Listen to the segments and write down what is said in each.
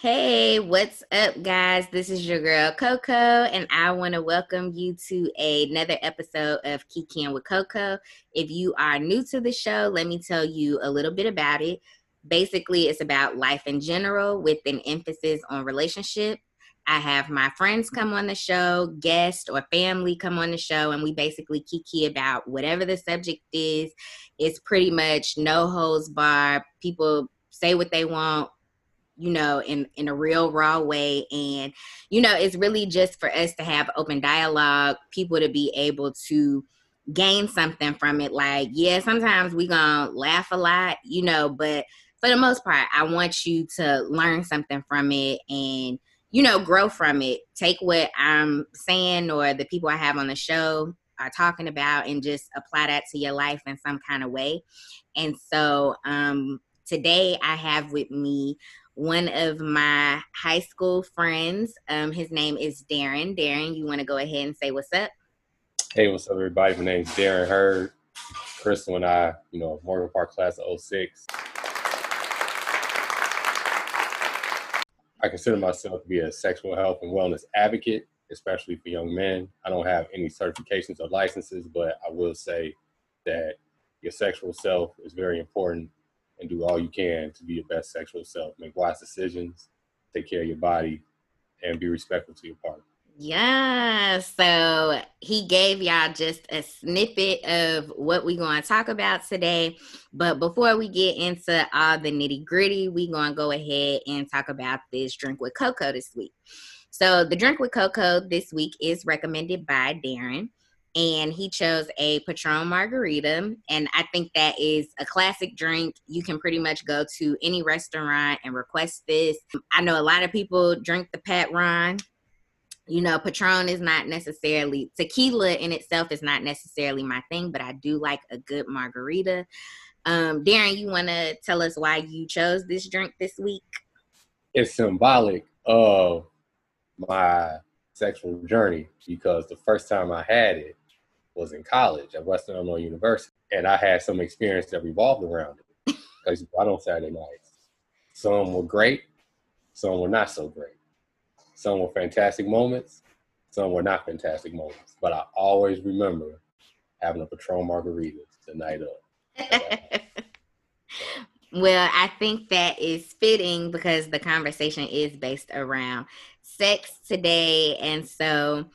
Hey, what's up, guys? This is your girl Coco, and I want to welcome you to another episode of Kikiing with Coco. If you are new to the show, let me tell you a little bit about it. Basically, it's about life in general with an emphasis on relationship. I have my friends come on the show, guests or family come on the show, and we basically kiki about whatever the subject is. It's pretty much no holds bar. People say what they want you know in in a real raw way. And you know it's really just for us to have open dialogue people to be able to gain something from it. Like yeah sometimes we gonna laugh a lot you know but for the most part i want you to learn something from it and you know grow from it. Take what i'm saying or the people i have on the show are talking about and just apply that to your life in some kind of way. And so um today i have with me one of my high school friends. Um, his name is Darren. Darren, you want to go ahead and say what's up? Hey, what's up, everybody? My name's Darren Hurd. Crystal and I, you know, Morgan Park class of 06. I consider myself to be a sexual health and wellness advocate, especially for young men. I don't have any certifications or licenses, but I will say that your sexual self is very important and do all you can to be your best sexual self. Make wise decisions, take care of your body, and be respectful to your partner. Yeah, so he gave y'all just a snippet of what we're going to talk about today. But before we get into all the nitty gritty, we're going to go ahead and talk about this drink with Coco this week. So, the drink with Coco this week is recommended by Darren and he chose a Patron margarita. And I think that is a classic drink. You can pretty much go to any restaurant and request this. I know a lot of people drink the Patron. You know, Patron is not necessarily tequila in itself is not necessarily my thing, but I do like a good margarita. Um, Darren, you want to tell us why you chose this drink this week? It's symbolic of my sexual journey because the first time I had it, was in college at Western Illinois University, and I had some experience that revolved around it. Because I don't Saturday nights. Some were great, some were not so great. Some were fantastic moments, some were not fantastic moments. But I always remember having a Patron margarita the night of. well, I think that is fitting because the conversation is based around sex today. And so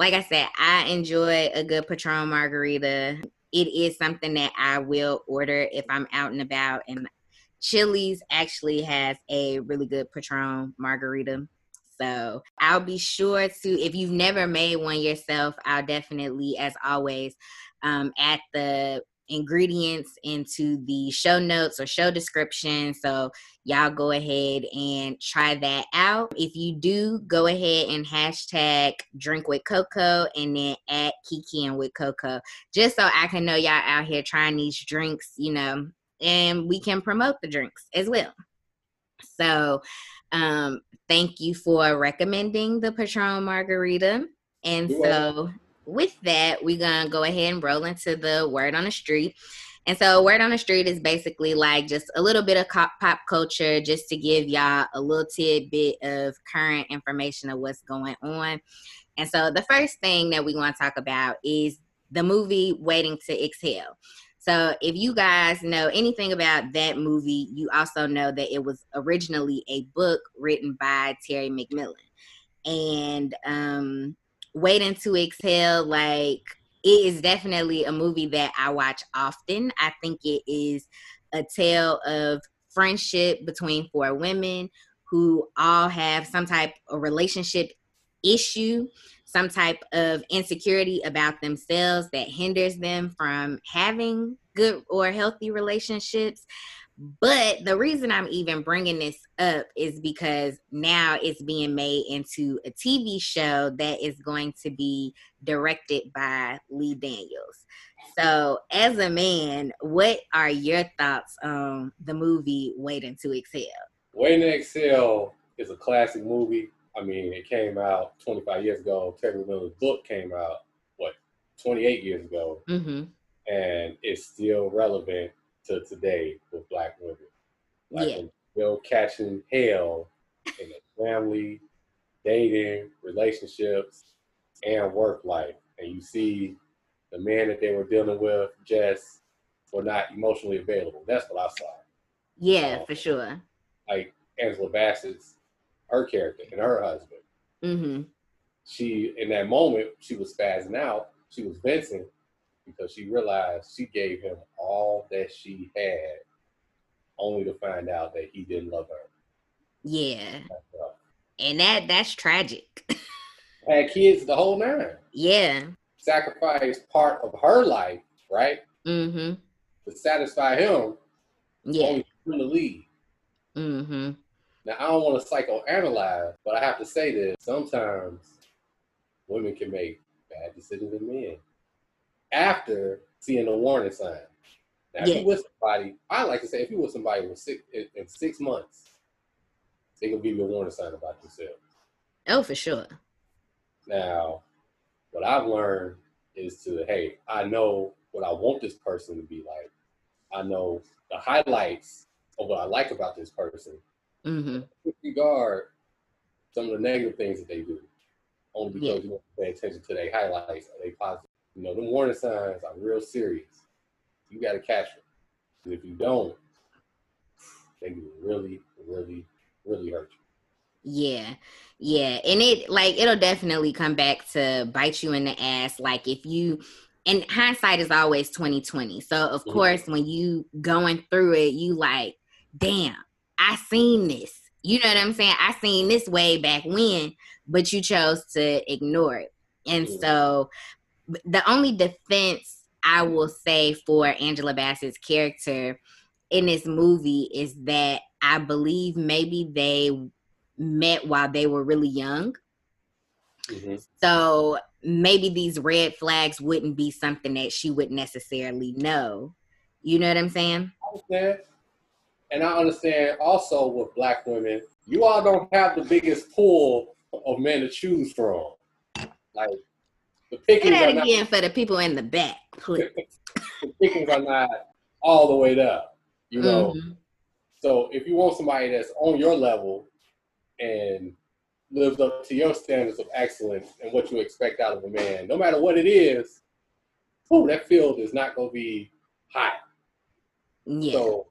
like I said, I enjoy a good Patron margarita. It is something that I will order if I'm out and about. And Chili's actually has a really good Patron margarita. So I'll be sure to, if you've never made one yourself, I'll definitely, as always, um, at the ingredients into the show notes or show description. So y'all go ahead and try that out. If you do, go ahead and hashtag drink with Coco and then at Kikiing with Coco, just so I can know y'all out here trying these drinks, you know, and we can promote the drinks as well. So, um, thank you for recommending the Patron Margarita. And so, with that, we're gonna go ahead and roll into the word on the street. And so, word on the street is basically like just a little bit of pop culture, just to give y'all a little tidbit of current information of what's going on. And so, the first thing that we want to talk about is the movie Waiting to Exhale. So, if you guys know anything about that movie, you also know that it was originally a book written by Terry McMillan. And um, Waiting to Exhale, like it is definitely a movie that I watch often. I think it is a tale of friendship between four women who all have some type of relationship issue, some type of insecurity about themselves that hinders them from having good or healthy relationships. But the reason I'm even bringing this up is because now it's being made into a TV show that is going to be directed by Lee Daniels. So, as a man, what are your thoughts on the movie Waiting to Exhale? Waiting to Exhale is a classic movie. I mean, it came out 25 years ago. Terry Miller's book came out, what, 28 years ago. Mm-hmm. And it's still relevant to today with black women. Black yeah. still catching hell in the family, dating, relationships, and work life. And you see the man that they were dealing with just were not emotionally available. That's what I saw. Yeah, um, for sure. Like Angela Bassett's her character and her husband. Mm-hmm. She in that moment she was spazzing out. She was venting because she realized she gave him all that she had, only to find out that he didn't love her. Yeah, and that that's tragic. Had kids the whole nine. Yeah, sacrificed part of her life, right? Mm-hmm. To satisfy him. Yeah. Only the lead. Mm-hmm. Now I don't want to psychoanalyze, but I have to say this: sometimes women can make bad decisions in men after seeing the warning sign. Now, yeah. if you with somebody, I like to say, if you with somebody in six, in six months, they gonna give you a warning sign about themselves. Oh, for sure. Now, what I've learned is to, hey, I know what I want this person to be like. I know the highlights of what I like about this person. Mm-hmm. Disregard some of the negative things that they do, only because yeah. you want to pay attention to their highlights. They positive? You know, the warning signs are real serious. You got to catch them. if you don't, they can really, really, really hurt you. Yeah. Yeah. And it like it'll definitely come back to bite you in the ass. Like if you and hindsight is always 2020. So of mm-hmm. course when you going through it, you like, damn, I seen this. You know what I'm saying? I seen this way back when, but you chose to ignore it. And mm-hmm. so the only defense I will say for Angela Bassett's character in this movie is that I believe maybe they met while they were really young. Mm-hmm. So maybe these red flags wouldn't be something that she would necessarily know. You know what I'm saying? I understand. And I understand also with black women, you all don't have the biggest pool of men to choose from. Like the pickings Say that again not, for the people in the back, please. the pickings are not all the way up, you know. Mm-hmm. So if you want somebody that's on your level and lives up to your standards of excellence and what you expect out of a man, no matter what it is, oh, that field is not going to be hot. Yeah. So,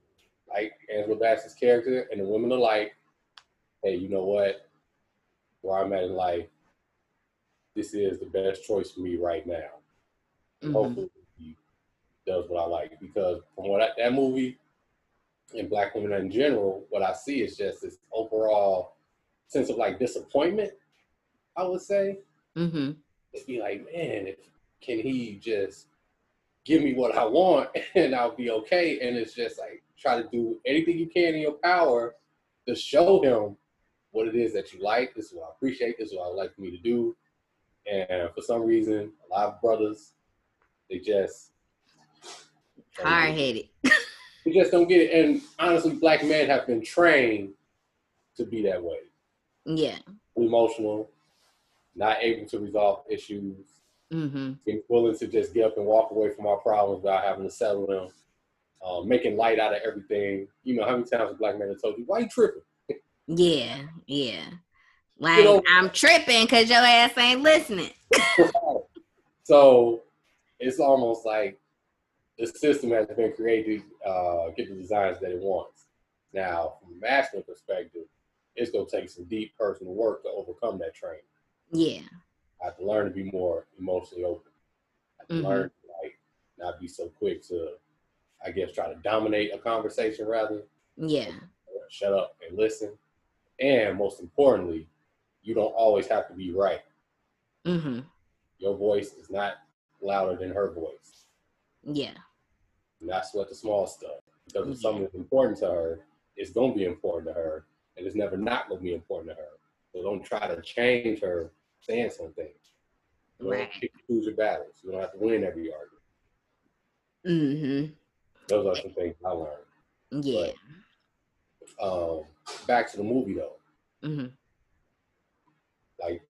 like Angela Bassett's character and the women alike, hey, you know what? Where I'm at in life, this is the best choice for me right now. Mm-hmm. Hopefully, he does what I like because from what I, that movie and Black women in general, what I see is just this overall sense of like disappointment. I would say. Mm-hmm. It'd be like, man, if, can he just give me what I want and I'll be okay? And it's just like try to do anything you can in your power to show him what it is that you like. This is what I appreciate. This is what I would like for me to do. And for some reason, a lot of brothers, they just hard headed. they just don't get it. And honestly, black men have been trained to be that way. Yeah. Emotional, not able to resolve issues, mm-hmm. being willing to just get up and walk away from our problems without having to settle them, uh, making light out of everything. You know, how many times a black man has told you, why you tripping? Yeah, yeah. Like I'm tripping because your ass ain't listening. so it's almost like the system has been created to uh, get the designs that it wants. Now, from a masculine perspective, it's gonna take some deep personal work to overcome that training. Yeah. I have to learn to be more emotionally open. I have to mm-hmm. learn to like not be so quick to, I guess, try to dominate a conversation rather. Yeah. Shut up and listen. And most importantly, you don't always have to be right. Mm-hmm. Your voice is not louder than her voice. Yeah. that's what the small stuff. Because if yeah. something is important to her, it's gonna be important to her, and it's never not gonna be important to her. So don't try to change her saying something. You right. Pick, choose your battles. You don't have to win every argument. Mm-hmm. Those are some things I learned. Yeah. But, um, back to the movie though. Mm-hmm like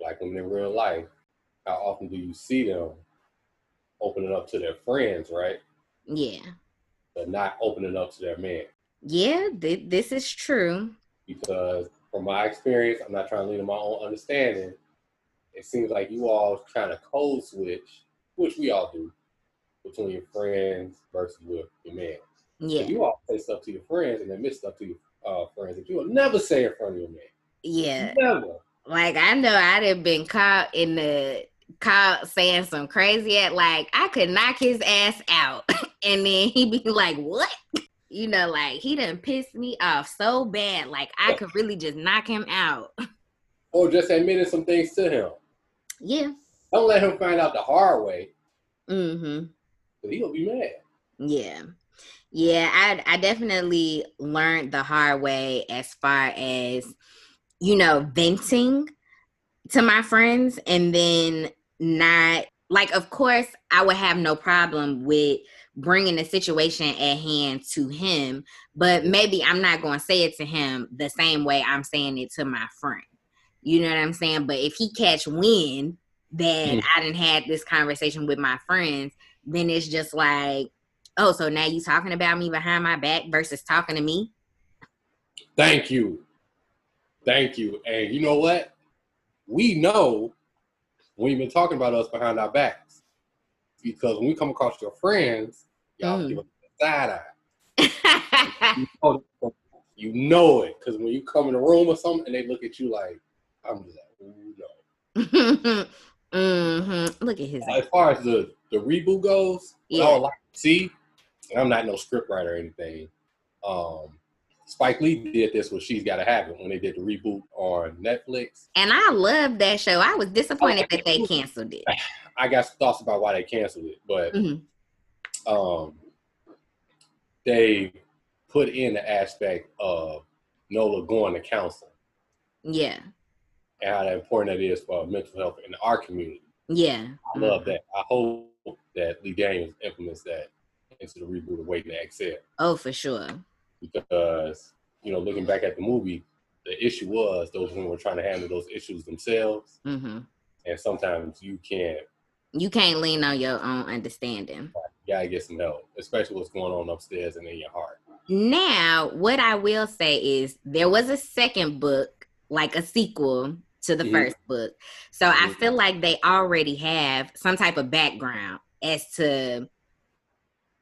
like when in real life, how often do you see them opening up to their friends, right? Yeah. But not opening up to their man. Yeah, th- this is true. Because from my experience, I'm not trying to lean on my own understanding. It seems like you all kind of code switch, which we all do, between your friends versus with your man. Yeah. So you all say stuff to your friends and then miss stuff to your uh, friends that you will never say in front of your man. Yeah. Never. Like I know I'd have been caught in the caught saying some crazy at like I could knock his ass out and then he'd be like, What? You know, like he done pissed me off so bad, like I could really just knock him out. Or just admitting some things to him. Yeah. Don't let him find out the hard way, Mm-hmm. because he'll be mad. Yeah. Yeah, I I definitely learned the hard way as far as you know, venting to my friends and then not like of course I would have no problem with bringing the situation at hand to him, but maybe I'm not going to say it to him the same way I'm saying it to my friend. You know what I'm saying? But if he catch wind that Mm. I didn't had this conversation with my friends, then it's just like, oh, so now you talking about me behind my back versus talking to me? Thank you. Thank you. And you know what? We know when you've been talking about us behind our backs. Because when we come across your friends, y'all Mm. give us the side eye. You know, it. Because when you come in a room or something and they look at you like, I'm just like, ooh, no. mm-hmm. Look at his As far as the, the reboot goes, I Yeah. like see, I'm not no script writer or anything. Um, Spike Lee did this with She's Gotta Have It when they did the reboot on Netflix. And I love that show. I was disappointed that they canceled it. I got some thoughts about why they canceled it, but Mhm. um, they put in the aspect of Nola going to counseling Yeah. and how important that is for mental health in our community. Yeah. I love that. I hope that Lee Daniels implements that into the reboot of Waiting to Exhale Oh, for sure. Because, you know, looking back at the movie, the issue was those women were trying to handle those issues themselves, hmm and sometimes you can't. You can't lean on your own understanding. You gotta get some help, especially what's going on upstairs and in your heart. Now, what I will say is there was a second book, like a sequel to the Mhm. first book. So I Mhm. feel like they already have some type of background as to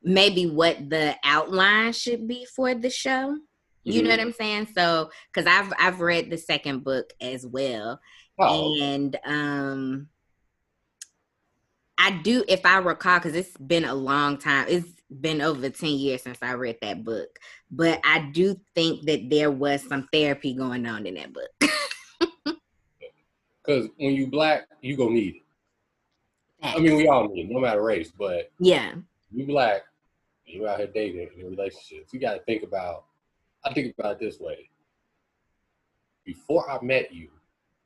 maybe what the outline should be for the show. You know Mhm. what I'm saying? So, because I've I've read the second book as well, Oh, and um, I do, if I recall, because it's been a long time. It's been over ten years since I read that book, but I do think that there was some therapy going on in that book. because when you black, you gonna need it. I mean, we all need it, no matter race. But yeah, you black, you out here dating in relationships. You got to think about. I think about it this way. Before I met you,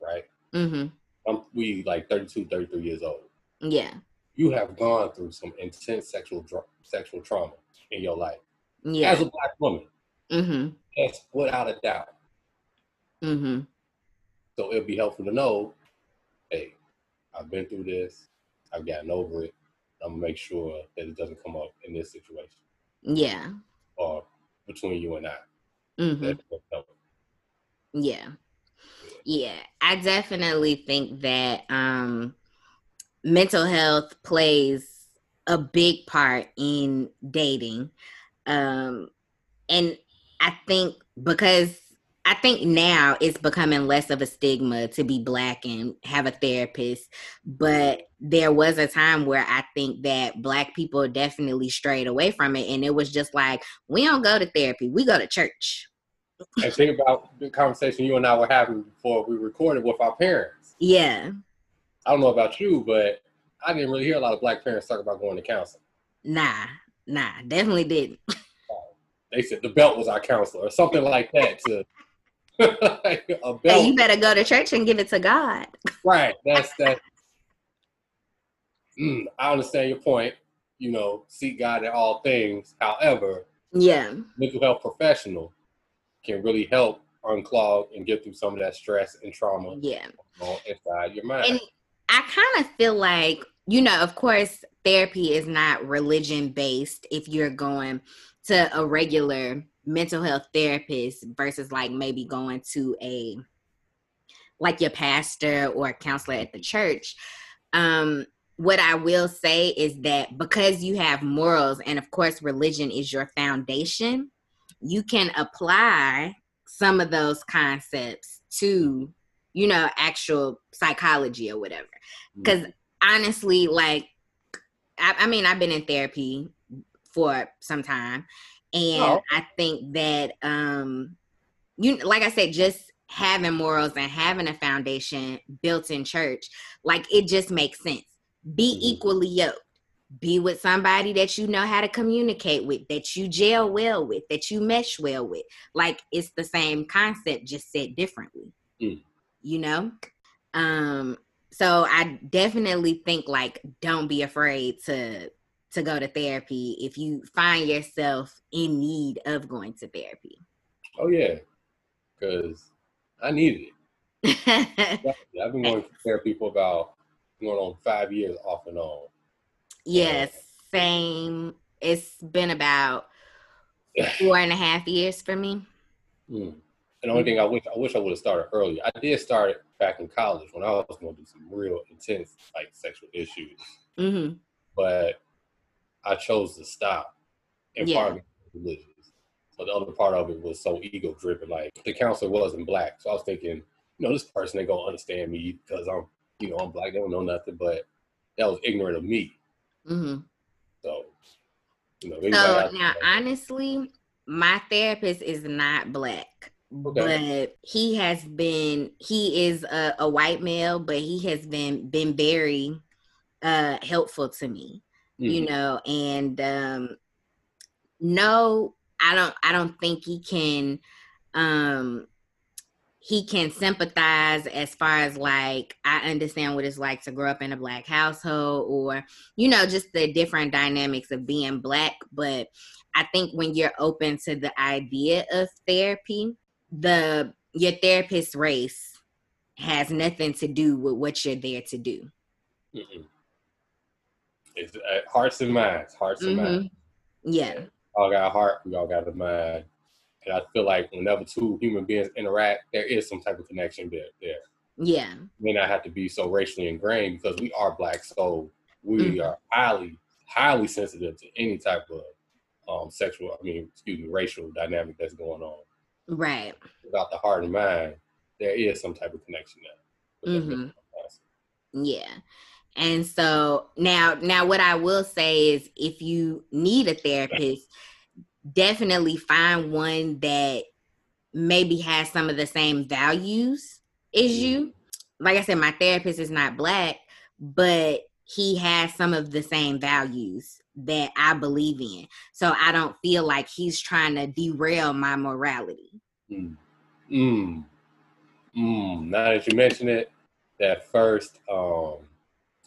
right? hmm I'm we like 32, 33 years old. yeah, You have gone through some intense sexual sexual trauma in your life yeah, as a black woman. Mm-hmm. That's without a doubt. Mm-hmm. So it'd be helpful to know, hey, I've been through this. I've gotten over it. I'm gonna make sure that it doesn't come up in this situation yeah, or between you and I. hmm helps. Yeah. Yeah, I definitely think that um mental health plays a big part in dating. Um and I think because I think now it's becoming less of a stigma to be black and have a therapist, but there was a time where I think that black people definitely strayed away from it and it was just like we don't go to therapy, we go to church. And think about the conversation you and I were having before we recorded with our parents. Yeah. I don't know about you, but I didn't really hear a lot of black parents talk about going to counseling. Nah, nah, definitely didn't. They said the belt was our counselor or something like that. To a Hey, you better go to church and give it to God. right? That's that. Mm, I understand your point. You know, seek God in all things. However, Yeah, mental health professional can really help unclog and get through some of that stress and trauma yeah. inside your mind. And I kind of feel like, you know, of course, therapy is not religion based if you're going to a regular mental health therapist versus like maybe going to a like your pastor or a counselor at the church. Um, what I will say is that because you have morals and of course religion is your foundation, you can apply some of those concepts to, you know, actual psychology or whatever. Because mm. honestly, like, I, I, mean, I've been in therapy for some time, and oh. I think that, um, you like I said, just having morals and having a foundation built in church, like it just makes sense. Be mm-hmm. equally yoked be with somebody that you know how to communicate with, that you gel well with, that you mesh well with. Like it's the same concept, just said differently. Mm. You know? Um, so I definitely think like don't be afraid to to go to therapy if you find yourself in need of going to therapy. Oh yeah. Cause I needed it. I've been going to therapy for about going on five years off and on. Yes, same. It's been about four and a half years for me. Mm. And the only thing I wish I wish I would have started earlier. I did start it back in college when I was going to do some real intense like sexual issues. Mm-hmm. But I chose to stop, and yeah. part of it was religious. But the other part of it was so ego driven. Like the counselor wasn't black, so I was thinking, you know, this person ain't gonna understand me because I'm, you know, I'm black. They don't know nothing. But that was ignorant of me. Mm-hmm. So, you know, so now, honestly, my therapist is not black. Okay. But he has been he is a, a, white male, but he has been been very uh helpful to me. Mm-hmm. You know, and um no, I don't I don't think he can um he can sympathize as far as like I understand what it's like to grow up in a black household or you know just the different dynamics of being black but I think when you're open to the idea of therapy the your therapist's race has nothing to do with what you're there to do. mm It's uh, hearts and minds, hearts mm-hmm. and minds. Yeah. All got a heart, we all got a mind. And I feel like whenever two human beings interact, there is some type of connection there. there. Yeah. May not have to be so racially ingrained because we are black, so we mm-hmm. are highly, highly sensitive to any type of um, sexual, I mean, excuse me, racial dynamic that's going on. Right. Without the heart and mind, there is some type of connection there. Mm-hmm. Yeah. And so now now what I will say is if you need a therapist, definitely find one that maybe has some of the same values as you. Mm-hmm. Like I said, my therapist is not black, but he has some of the same values that I believe in. So I don't feel like he's trying to derail my morality. Mm. Mm. Mm. Now that you mention it, that first um,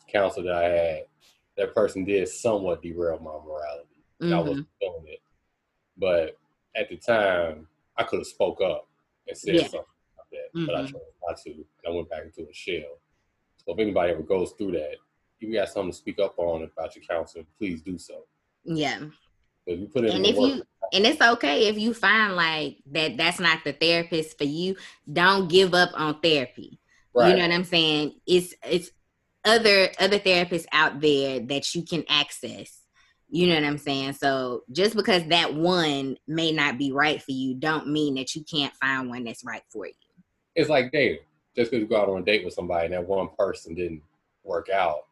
counsel that I had, that person did somewhat derail my morality. Mm-hmm. I wasn't feeling it. But at the time, I could have spoke up and said yeah. something like that, mm-hmm. but I mm-hmm. chose not to. And I went back into a shell. So if anybody ever goes through that, if you got something to speak up on about your counselor, please do so. Yeah. If you put in and if work, you and it's okay if you find like that that's not the therapist for you, don't give up on therapy. Right. You know what I'm saying? It's it's other other therapists out there that you can access you know what I'm saying? So just because that one may not be right for you, don't mean that you can't find one that's right for you. It's like dating. Just because you go out on a date with somebody and that one person didn't work out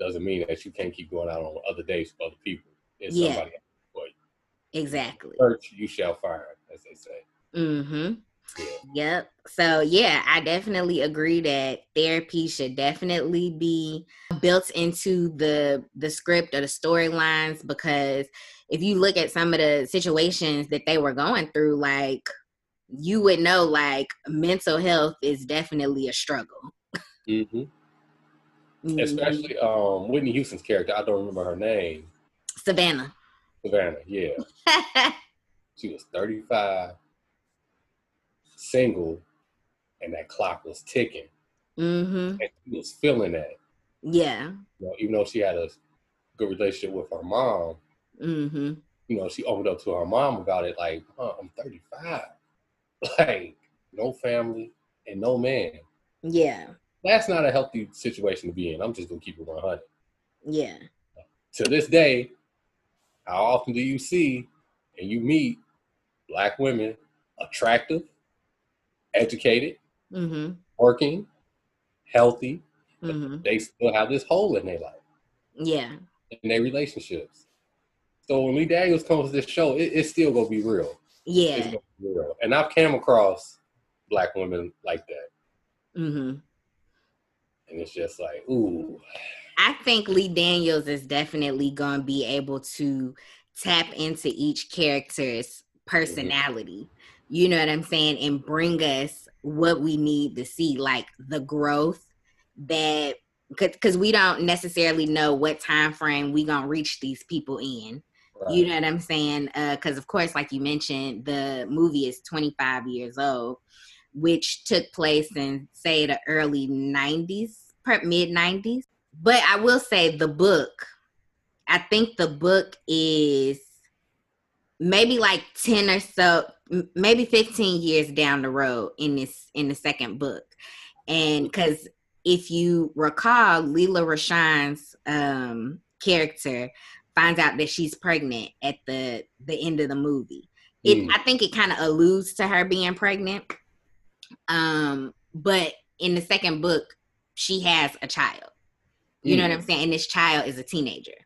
doesn't mean that you can't keep going out on other dates with other people. It's yeah. somebody for you. Exactly. Search you shall find, as they say. Mm-hmm. Yep. So yeah, I definitely agree that therapy should definitely be built into the the script or the storylines because if you look at some of the situations that they were going through, like you would know like mental health is definitely a struggle. Mm-hmm. mm-hmm. Especially um Whitney Houston's character, I don't remember her name. Savannah. Savannah, yeah. she was 35 single and that clock was ticking. Mm-hmm. And she was feeling that. Yeah. You know, even though she had a good relationship with her mom, mm-hmm. you know, she opened up to her mom about it, like, I'm 35. Like, no family and no man. Yeah. That's not a healthy situation to be in. I'm just gonna keep it 100. Yeah. To this day, how often do you see and you meet black women attractive, educated, Mm-hmm. working, healthy. Mm-hmm. They still have this hole in their life, Yeah. in their relationships. So when Lee Daniels comes to this show, it, it's still gonna be real. It's Yeah. gonna be real. And I've came across black women like that. Mm-hmm. And it's just like, ooh, I think Lee Daniels is definitely going to be able to tap into each character's personality. You know what I'm saying? And bring us what we need to see, like the growth that because we don't necessarily know what time frame we gonna reach these people in. right. You know what I'm saying? Uh, because of course, like you mentioned, the movie is 25 years old, which took place in say the early 90s, mid 90s. But I will say the book. I think the book is maybe like 10 or so, maybe 15 years down the road in this in the second book, and because if you recall, Lela Rochon's um, character finds out that she's pregnant at the the end of the movie. It Mm. I think it kind of alludes to her being pregnant. Um, but in the second book, she has a child. You know what I'm saying? And this child is a teenager.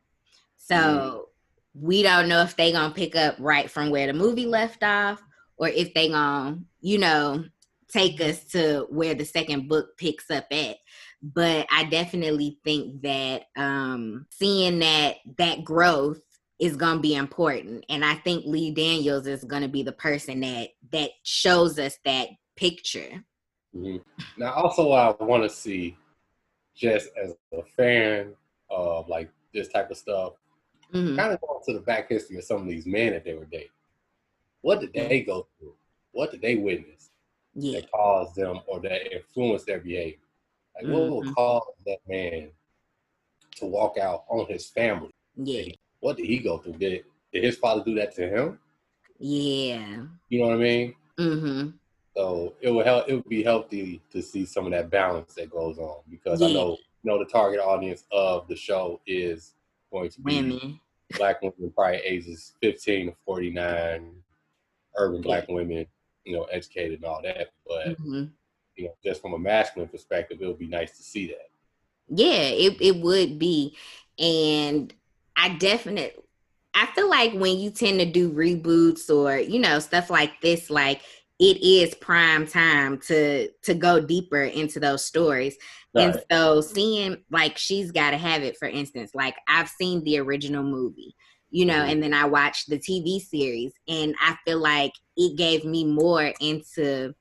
So we don't know if they gonna pick up right from where the movie left off, or if they gonna, you know, take us to where the second book picks up at but I definitely think that um, seeing that that growth is going to be important, and I think Lee Daniels is going to be the person that that shows us that picture. Mhm. Now, also, I want to see, just as a fan of like this type of stuff, Mhm. kind of go to the back history of some of these men that they were dating. What did they go through? What did they witness Yeah, that caused them or that influenced their behavior? Like, what would Mhm. cause that man to walk out on his family? yeah, What did he go through? Did, did his father do that to him? yeah. You know what I mean? Mm-hmm. So it would help. It would be healthy to see some of that balance that goes on because I know, you know, the target audience of the show is going to be Women. black women, probably ages fifteen to forty nine, urban black women, you know, educated and all that. But hmm you know, just from a masculine perspective, it would be nice to see that. Yeah, it, it would be. And I definitely I feel like when you tend to do reboots or, you know, stuff like this, like it is prime time to to go deeper into those stories. And so seeing like she's gotta have it, for instance, like I've seen the original movie, you know, and then I watched the TV series and I feel like it gave me more into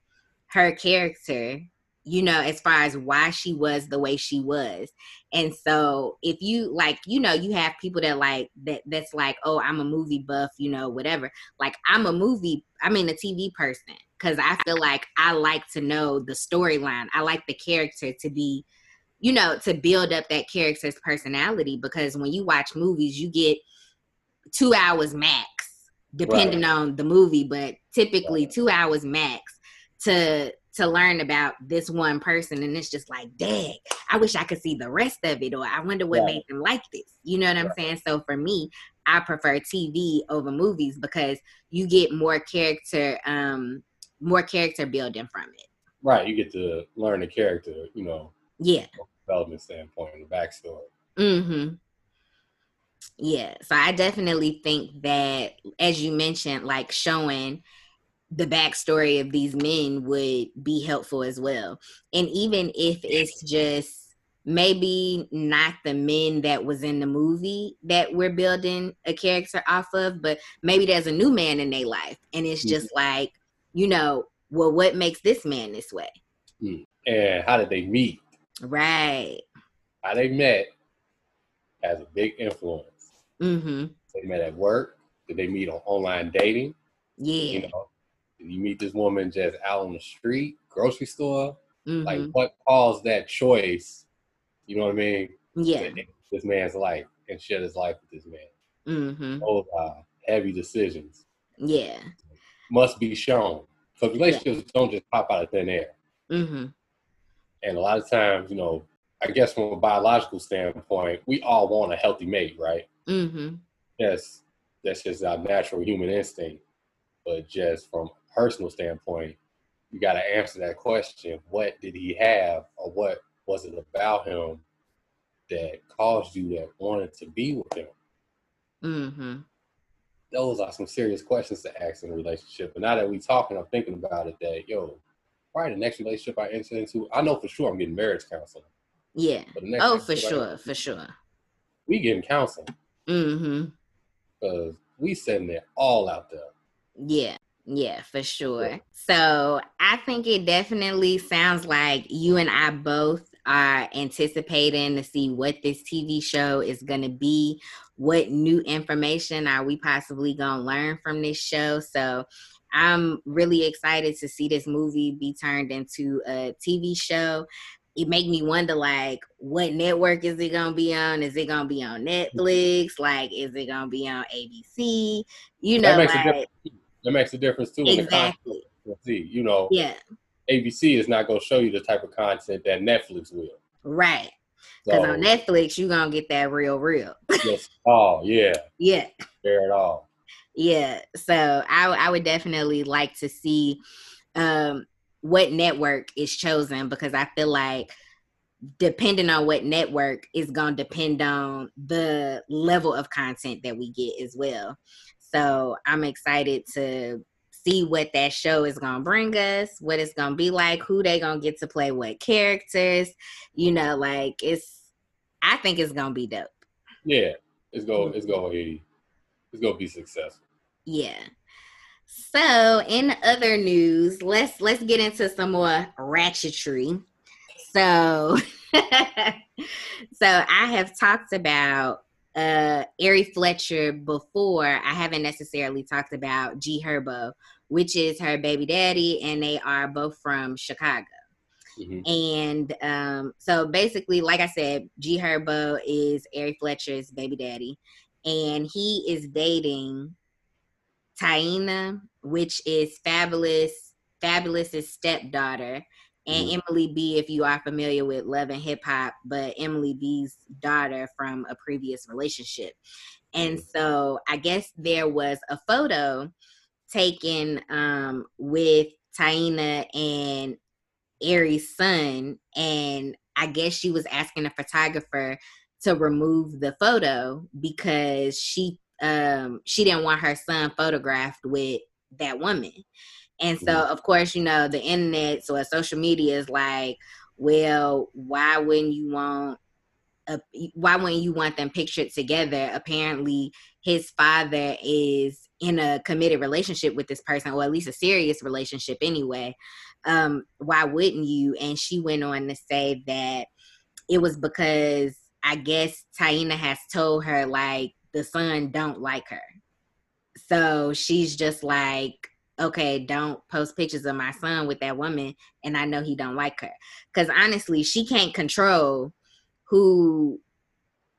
her character, you know, as far as why she was the way she was. And so if you like, you know, you have people that like that that's like, oh, I'm a movie buff, you know, whatever. Like I'm a movie, I mean a TV person. Cause I feel like I like to know the storyline. I like the character to be, you know, to build up that character's personality. Because when you watch movies, you get two hours max, depending on the movie, but typically Right. two hours max to to learn about this one person and it's just like dang i wish i could see the rest of it or i wonder what Right. made them like this you know what i'm saying so for me i prefer tv over movies because you get more character um more character building from it Right. You get to learn the character, you know, yeah development standpoint and the backstory. Mm-hmm. Yeah. So I definitely think that as you mentioned, like showing the backstory of these men would be helpful as well. And even if it's just maybe not the men that was in the movie that we're building a character off of, but maybe there's a new man in their life. And it's mm-hmm. just like, you know, well, what makes this man this way? Mm. And how did they meet? Right. How they met has a big influence. Mm-hmm. They met at work. Did they meet on online dating? Yeah. You know, did you meet this woman just out on the street, grocery store? Mhm. Like, what caused that choice? You know what I mean? yeah. This man's life and share his life with this man. Mm-hmm. Those are heavy decisions. Yeah. Must be shown. Because relationships yeah. don't just pop out of thin air. Mm-hmm. And a lot of times, you know, I guess from a biological standpoint, we all want a healthy mate, right? Mm-hmm. Yes, that's just our natural human instinct. But just from a personal standpoint, you got to answer that question: What did he have, or what was it about him that caused you that wanted to be with him? Mm-hmm. Those are some serious questions to ask in a relationship. And now that we're talking, I'm thinking about it. That yo, probably the next relationship I enter into, I know for sure I'm getting marriage counseling. Yeah. Oh, for sure, for sure. We getting counseling. Mm-hmm. Because we sending it all out there. Yeah. Yeah, for sure. Yeah. So I think it definitely sounds like you and I both are anticipating to see what this TV show is going to be. What new information are we possibly going to learn from this show? So I'm really excited to see this movie be turned into a TV show it make me wonder like what network is it gonna be on? Is it gonna be on Netflix? Like is it gonna be on ABC? You know, that makes, like, a, difference. That makes a difference too. Exactly. See, you know, yeah. ABC is not gonna show you the type of content that Netflix will. Right. Because so, on Netflix, you're gonna get that real, real. yes. Oh yeah. Yeah. Fair at all. Yeah. So I I would definitely like to see um what network is chosen because I feel like depending on what network is going to depend on the level of content that we get as well. So I'm excited to see what that show is going to bring us, what it's going to be like, who they going to get to play what characters, you know, like it's I think it's going to be dope. Yeah, it's going it's going to it's going to be successful. Yeah. So, in other news, let's let's get into some more ratchetry. So, so I have talked about uh Ari Fletcher before. I haven't necessarily talked about G Herbo, which is her baby daddy, and they are both from Chicago. Mm-hmm. And um, so basically, like I said, G Herbo is Ari Fletcher's baby daddy, and he is dating Taina, which is Fabolous Fabolous's stepdaughter, and mm Emily B, if you are familiar with Love and Hip Hop, but Emily B's daughter from a previous relationship. And mm so I guess there was a photo taken um, with Taina and Ari's son, and I guess she was asking a photographer to remove the photo because she um she didn't want her son photographed with that woman and so mm-hmm. of course you know the internet so social media is like well why wouldn't you want a, why wouldn't you want them pictured together apparently his father is in a committed relationship with this person or at least a serious relationship anyway um why wouldn't you and she went on to say that it was because i guess taina has told her like the son don't like her. So she's just like, okay, don't post pictures of my son with that woman, and I know he don't like her. Because honestly, she can't control who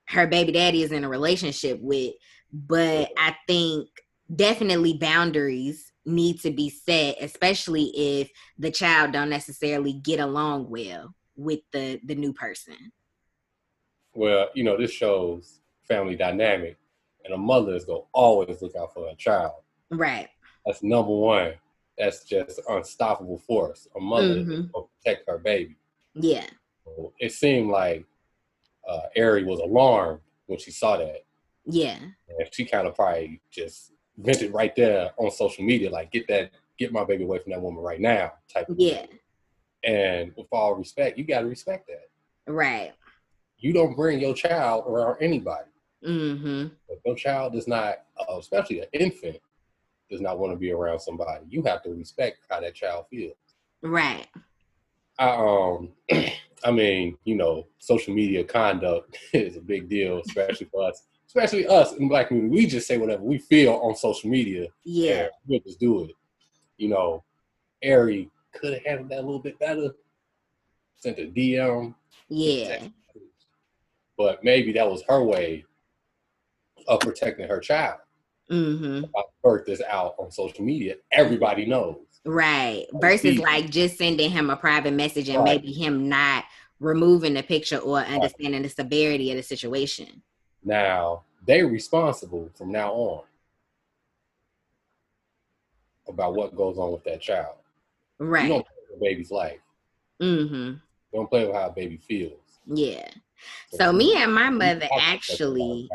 her baby daddy is in a relationship with. But I think definitely boundaries need to be set, especially if the child don't necessarily get along well with the the new person. Well, you know, this shows family dynamic and a mother is gonna always look out for her child. Right. That's number one. That's just unstoppable force. A mother mm-hmm. will protect her baby. Yeah. So it seemed like uh, Ari was alarmed when she saw that. Yeah. And she kind of probably just vented right there on social media, like get that, get my baby away from that woman right now, type of Yeah. Thing. And with all respect, you got to respect that. Right. You don't bring your child around anybody. Mm-hmm. If your child does not, uh, especially an infant, does not want to be around somebody, you have to respect how that child feels. Right. I um, I mean, you know, social media conduct is a big deal, especially for us, especially us in black community. We just say whatever we feel on social media. Yeah, we'll just do it. You know, Ari could have handled that a little bit better. Sent a DM. Yeah. But maybe that was her way of protecting her child. Mm-hmm. I birth this out on social media, everybody knows. Right. Versus like just sending him a private message and Right. maybe him not removing the picture or understanding the severity of the situation. Now they're responsible from now on about what goes on with that child. You Right. don't play with a baby's life. Mm-hmm. You don't play with how a baby feels. Yeah. So me and my mother have to set actually.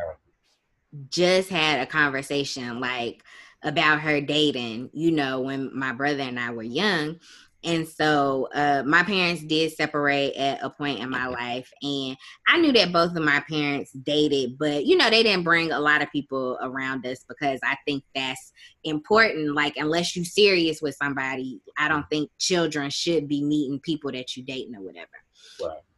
Just had a conversation like about her dating, you know, when my brother and I were young. And so uh, my parents did separate at a point in my life. And I knew that both of my parents dated, but, you know, they didn't bring a lot of people around us because I think that's important. Like, unless you're serious with somebody, I don't think children should be meeting people that you dating or whatever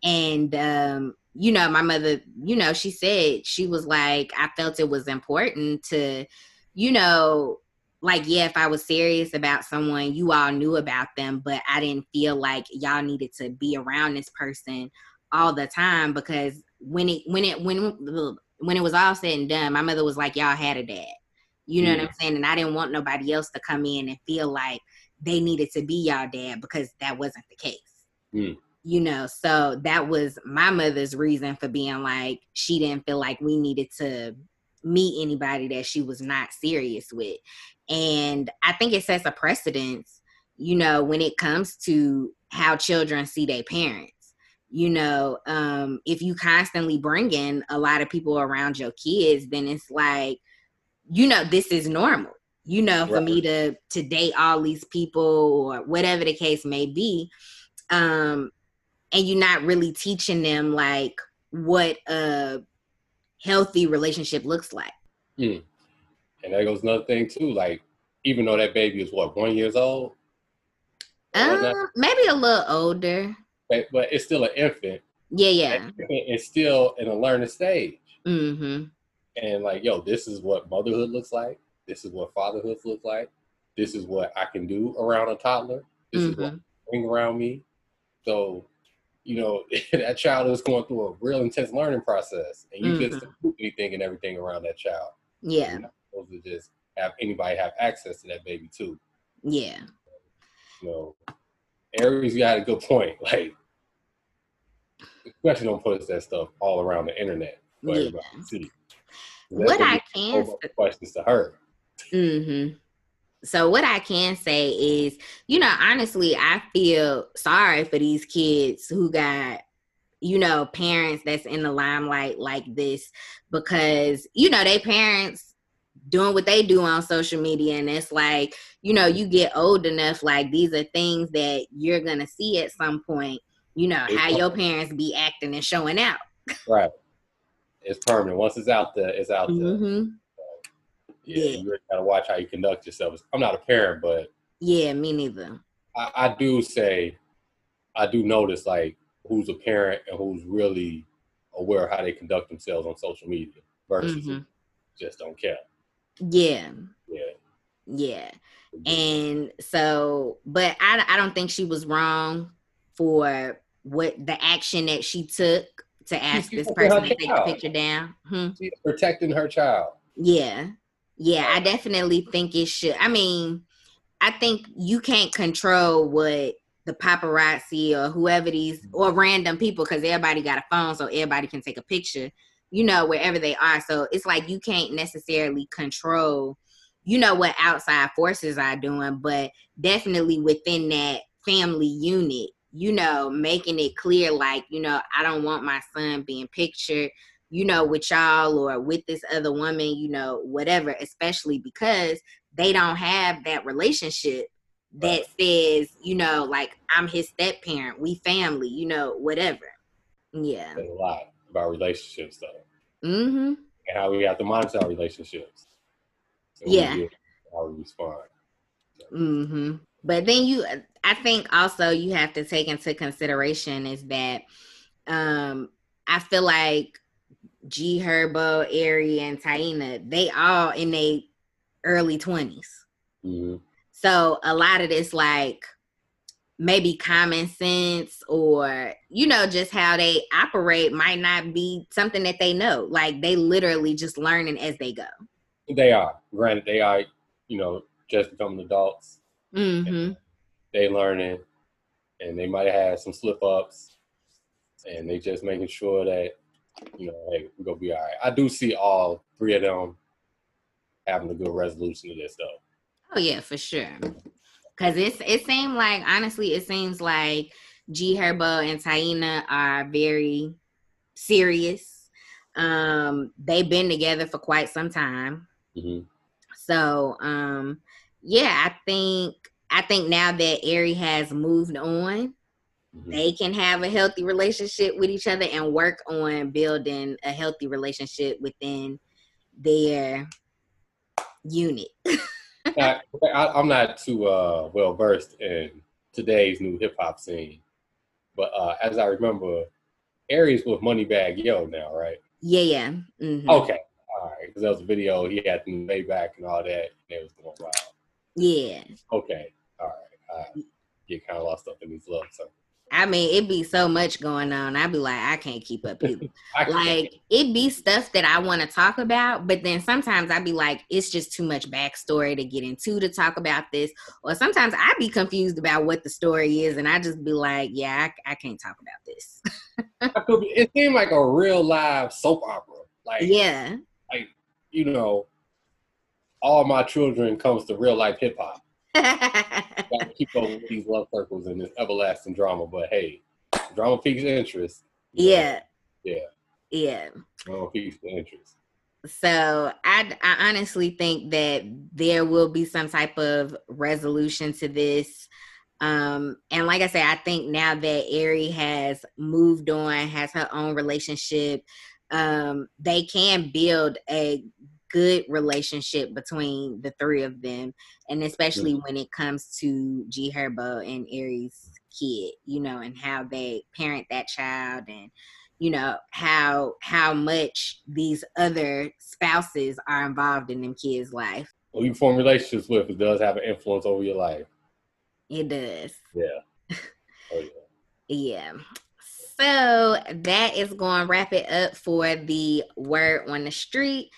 And um you know my mother you know she said she was like i felt it was important to you know like yeah if i was serious about someone you all knew about them but i didn't feel like y'all needed to be around this person all the time because when it when it when when it was all said and done my mother was like y'all had a dad. You know what i'm saying? And i didn't want nobody else to come in and feel like they needed to be y'all dad because that wasn't the case. Mm. You know so that was my mother's reason for being like she didn't feel like we needed to meet anybody that she was not serious with. And i think it sets a precedence you know when it comes to how children see their parents. You know um if you constantly bring in a lot of people around your kids then it's like you know this is normal. You know for me to to date all these people or whatever the case may be um and you're not really teaching them like what a healthy relationship looks like And that goes another thing too. Like, even though that baby is what one years old, um, maybe a little older but, but it's still an infant. yeah yeah It's still in a learning stage. mm-hmm And like, yo, this is what motherhood looks like. This is what fatherhood looks like. This is what I can do around a toddler. This is what mm-hmm bring around me. So, you know, that child is going through a real intense learning process, and you Mhm. just do anything and everything around that child. yeah You're not supposed to just have anybody have access to that baby too. yeah You know, Ari's got a good point. Like, especially don't post that stuff all around the internet for Yeah. everybody to see. what I can questions to her. Mm-hmm. So what I can say is, you know, honestly, I feel sorry for these kids who got, you know, parents that's in the limelight like this because, you know, they parents doing what they do on social media and it's like, you know, you get old enough, like these are things that you're gonna see at some point, you know, how your parents be acting and showing out. Right. It's permanent. Once it's out there, it's out there. Mm-hmm. Yeah, Yeah. you really gotta watch how you conduct yourself. I'm not a parent, but Yeah, me neither. I, I do say, I do notice like who's a parent and who's really aware of how they conduct themselves on social media versus Mhm. just don't care. Yeah. Yeah. Yeah. And so, but I, I don't think she was wrong for what the action that she took to ask this person to take the picture down. Hmm. She's protecting her child. Yeah. Yeah. I definitely think it should. I mean, I think you can't control what the paparazzi or whoever these or random people because everybody got a phone so everybody can take a picture you know wherever they are so it's like you can't necessarily control you know what outside forces are doing but definitely within that family unit you know making it clear like you know i don't want my son being pictured you know with y'all or with this other woman you know whatever especially because they don't have that relationship that says, you know, like I'm his step parent, we family, you know, whatever. Yeah. A lot about relationships though, Mm-hmm. and how we have to monitor our relationships. Yeah. How we respond. Mm-hmm. But then you I think also you have to take into consideration is that um I feel like G Herbo, Ari, and Taina, they all in their early twenties. hmm So a lot of this, like maybe common sense or, you know, just how they operate might not be something that they know. Like they literally just learning as they go. They are. Granted, they are, you know, just becoming adults. Mm-hmm. They learning, and they might have had some slip ups, and they just making sure that, you know, hey, we're gonna be all right. I do see all three of them having a good resolution to this, though. Oh yeah, for sure. Cause it's it seemed like honestly, it seems like G Herbo and Taina are very serious. Um, they've been together for quite some time. Mm-hmm. So um yeah, I think I think now that Ari has moved on, Mm-hmm. they can have a healthy relationship with each other and work on building a healthy relationship within their unit. I, am not too uh, well versed in today's new hip hop scene, but uh, as I remember, Ari's with Moneybagg Yo now, right? Yeah, yeah. mhm. Okay, all right, because that was a video he had them way back and all that, and it was going wild. Yeah. Okay, all right, I get kind of lost up in these love circles. I mean, it be so much going on. I'd be like, I can't keep up either. Like it be stuff that I want to talk about, but then sometimes I'd be like, it's just too much backstory to get into to talk about this. Or sometimes I'd be confused about what the story is, and I just be like, yeah, I, I can't talk about this. I could be- it seemed like a real live soap opera, like yeah, like you know, all my children comes to real life hip hop. Got to keep up with these love circles and this everlasting drama. But hey, drama piques interest. yeah, Yeah. yeah. Drama piques the interest. So I, I honestly think that there will be some type of resolution to this. Um, and like I said, I think now that Ari has moved on, has her own relationship, um, they can build a good relationship between the three of them, and especially mm-hmm. when it comes to G Herbo and Ari's kid, you know, and how they parent that child and you know how how much these other spouses are involved in them kids' life. Who you form relationships with, it does have an influence over your life. It does. Yeah. Oh yeah. Yeah. So that is going to wrap it up for the word on the street.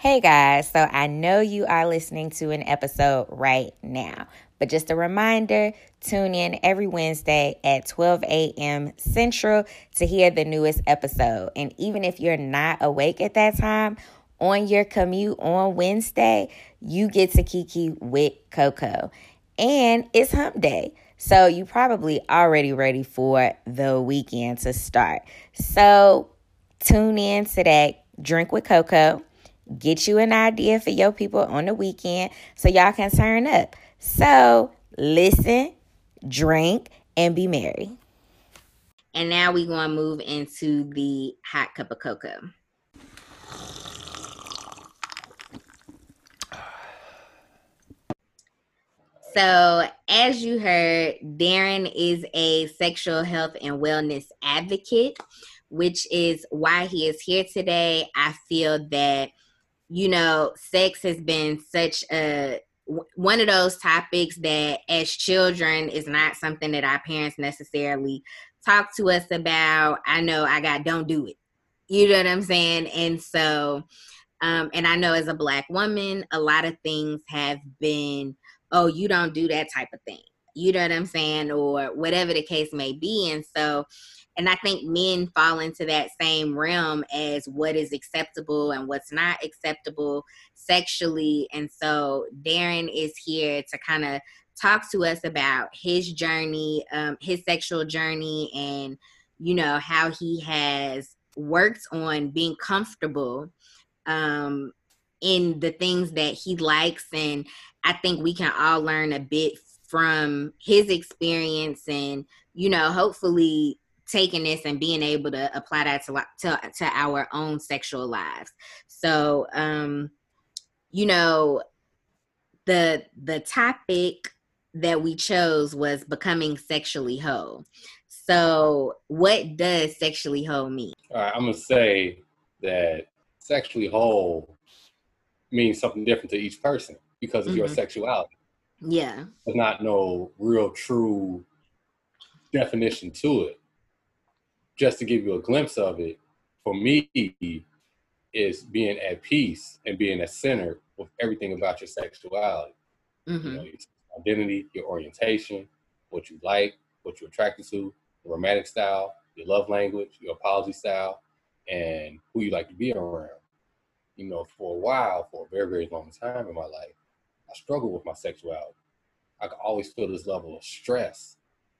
Hey guys, so I know you are listening to an episode right now, but just a reminder tune in every Wednesday at 12 a.m. Central to hear the newest episode. And even if you're not awake at that time, on your commute on Wednesday, you get to Kiki with Coco. And it's hump day. So you probably already ready for the weekend to start. So tune in to that drink with Coco. Get you an idea for your people on the weekend so y'all can turn up. So listen, drink, and be merry. And now we're going to move into the hot cup of cocoa. So, as you heard, Darren is a sexual health and wellness advocate, which is why he is here today. I feel that, you know, sex has been such a one of those topics that as children is not something that our parents necessarily talk to us about. I know I got don't do it. You know what I'm saying? And so um and I know as a black woman, a lot of things have been oh, you don't do that type of thing. You know what I'm saying? Or whatever the case may be. And so, and I think men fall into that same realm as what is acceptable and what's not acceptable sexually. And so, Darren is here to kind of talk to us about his journey, um, his sexual journey, and, you know, how he has worked on being comfortable um, in the things that he likes and I think we can all learn a bit from his experience and, you know, hopefully taking this and being able to apply that to, to, to our own sexual lives. So, um, you know, the the topic that we chose was becoming sexually whole. So, what does sexually whole mean? All right, I'm gonna say that sexually whole means something different to each person because of your Mhm. sexuality. Yeah. There's not no real true definition to it. Just to give you a glimpse of it, for me, is being at peace and being at center with everything about your sexuality. Mm-hmm. You know, your identity, your orientation, what you like, what you're attracted to, your romantic style, your love language, your apology style, and who you like to be around. You know, for a while, for a very, very long time in my life, I struggled with my sexuality. I could always feel this level of stress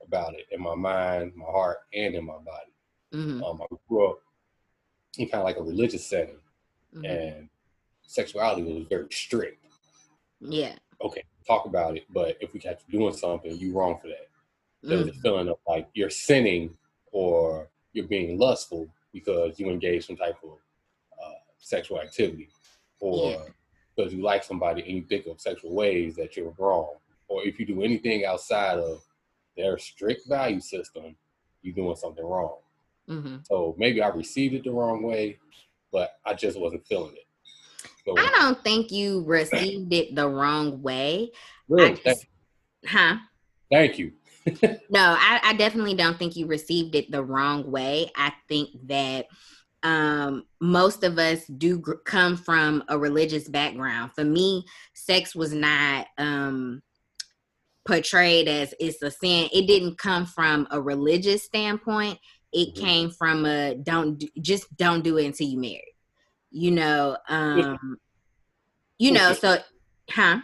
about it in my mind, my heart, and in my body. Mm-hmm. Um, I grew up in kind of like a religious setting, Mm-hmm. and sexuality was very strict. Yeah. Okay, talk about it, but if we catch you doing something, you wrong for that. There's Mm-hmm. a feeling of like you're sinning or you're being lustful because you engage some type of uh, sexual activity, or Yeah. because you like somebody and you think of sexual ways that you're wrong, or if you do anything outside of their strict value system, you're doing something wrong. Mm-hmm. So maybe I received it the wrong way, but I just wasn't feeling it. So, I don't think you received it the wrong way. really, just, huh? thank you. No, I, I definitely don't think you received it the wrong way. I think that um, most of us do gr- come from a religious background. For me, sex was not um, portrayed as it's a sin. It didn't come from a religious standpoint. It Mhm. came from a don't do, just don't do it until you married. You know, um, you know. So, huh?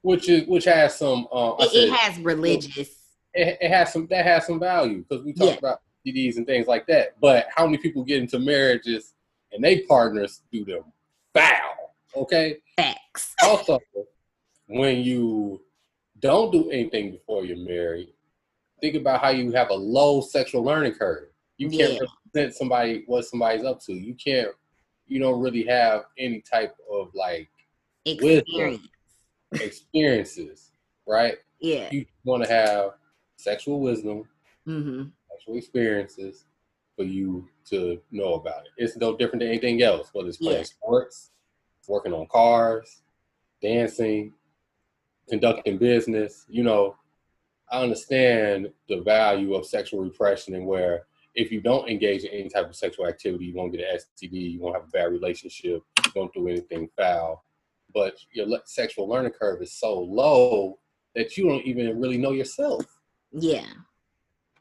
Which is which has some. Uh, It, said, it has religious. it, it has some that has some value because we talk Yeah. about DDs and things like that. But how many people get into marriages and they partners do them foul? Okay. Facts. Also, when you don't do anything before you're married, think about how you have a low sexual learning curve. You can't Yeah. represent somebody what somebody's up to. You can't. You don't really have any type of like Experience. experiences, right? Yeah. You want to have sexual wisdom, Mm-hmm. sexual experiences for you to know about it. It's no different than anything else, whether it's playing Yeah. sports, working on cars, dancing, conducting business. You know, I understand the value of sexual repression and where if you don't engage in any type of sexual activity, you won't get an STD, you won't have a bad relationship, you won't do anything foul. But your le- sexual learning curve is so low that you don't even really know yourself Yeah.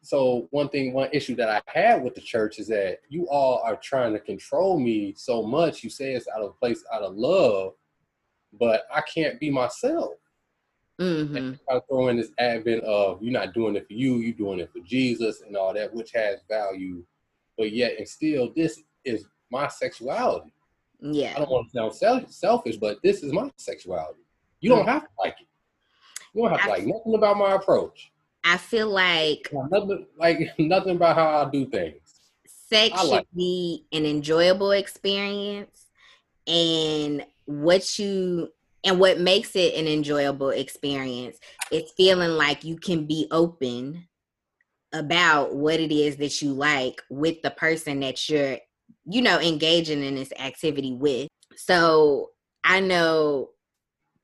so one thing one issue that i had with the church is that you all are trying to control me so much you say it's out of place out of love but i can't be myself Mm-hmm. i throw in this advent of you're not doing it for you you're doing it for jesus and all that which has value but yet and still this is my sexuality. Yeah, i don't want to sound sel- selfish but this is my sexuality. You don't have to like it. You don't have to like nothing about my approach. I feel like nothing like nothing about how i do things. Sex I like- should be an enjoyable experience and what you and what makes it an enjoyable experience is feeling like you can be open about what it is that you like with the person that you're you know engaging in this activity with. So i know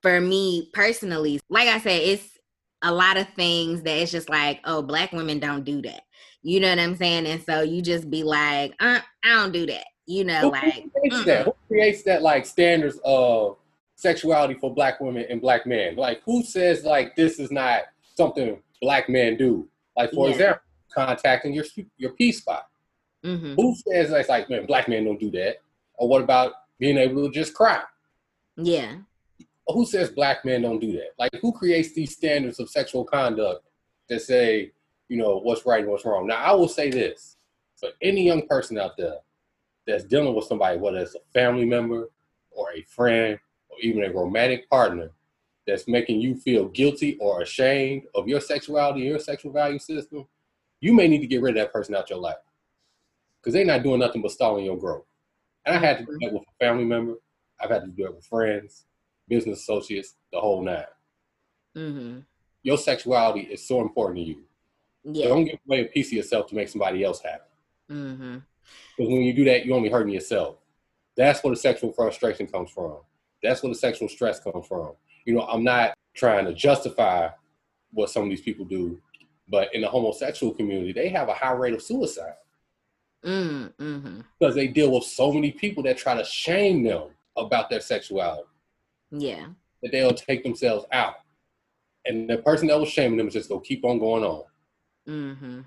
for me personally like i said it's a lot of things that it's just like oh black women don't do that. You know what i'm saying? And so you just be like uh, i don't do that. You know Who like creates that? Who creates that like standards of sexuality for black women and black men? Like who says like this is not something black men do? Like for Yeah. example, contacting your your P spot. hmm Who says that's like man, black men don't do that? Or what about being able to just cry? yeah who says black men don't do that? Like who creates these standards of sexual conduct that say, you know, what's right and what's wrong? Now I will say this for any young person out there that's dealing with somebody, whether it's a family member or a friend or even a romantic partner, that's making you feel guilty or ashamed of your sexuality and your sexual value system, you may need to get rid of that person out your life. Because they're not doing nothing but stalling your growth. And I had to do that with a family member. I've had to do it with friends, business associates, the whole nine. mm-hmm. Your sexuality is so important to you. yeah Don't give away a piece of yourself to make somebody else happy. mm-hmm Because when you do that, you're only hurting yourself. That's where the sexual frustration comes from. That's where the sexual stress comes from. You know, I'm not trying to justify what some of these people do, but in the homosexual community, they have a high rate of suicide mm-hmm. because they deal with so many people that try to shame them about their sexuality. Yeah. That they'll take themselves out. And the person that was shaming them is just gonna keep on going on. Mm-hmm.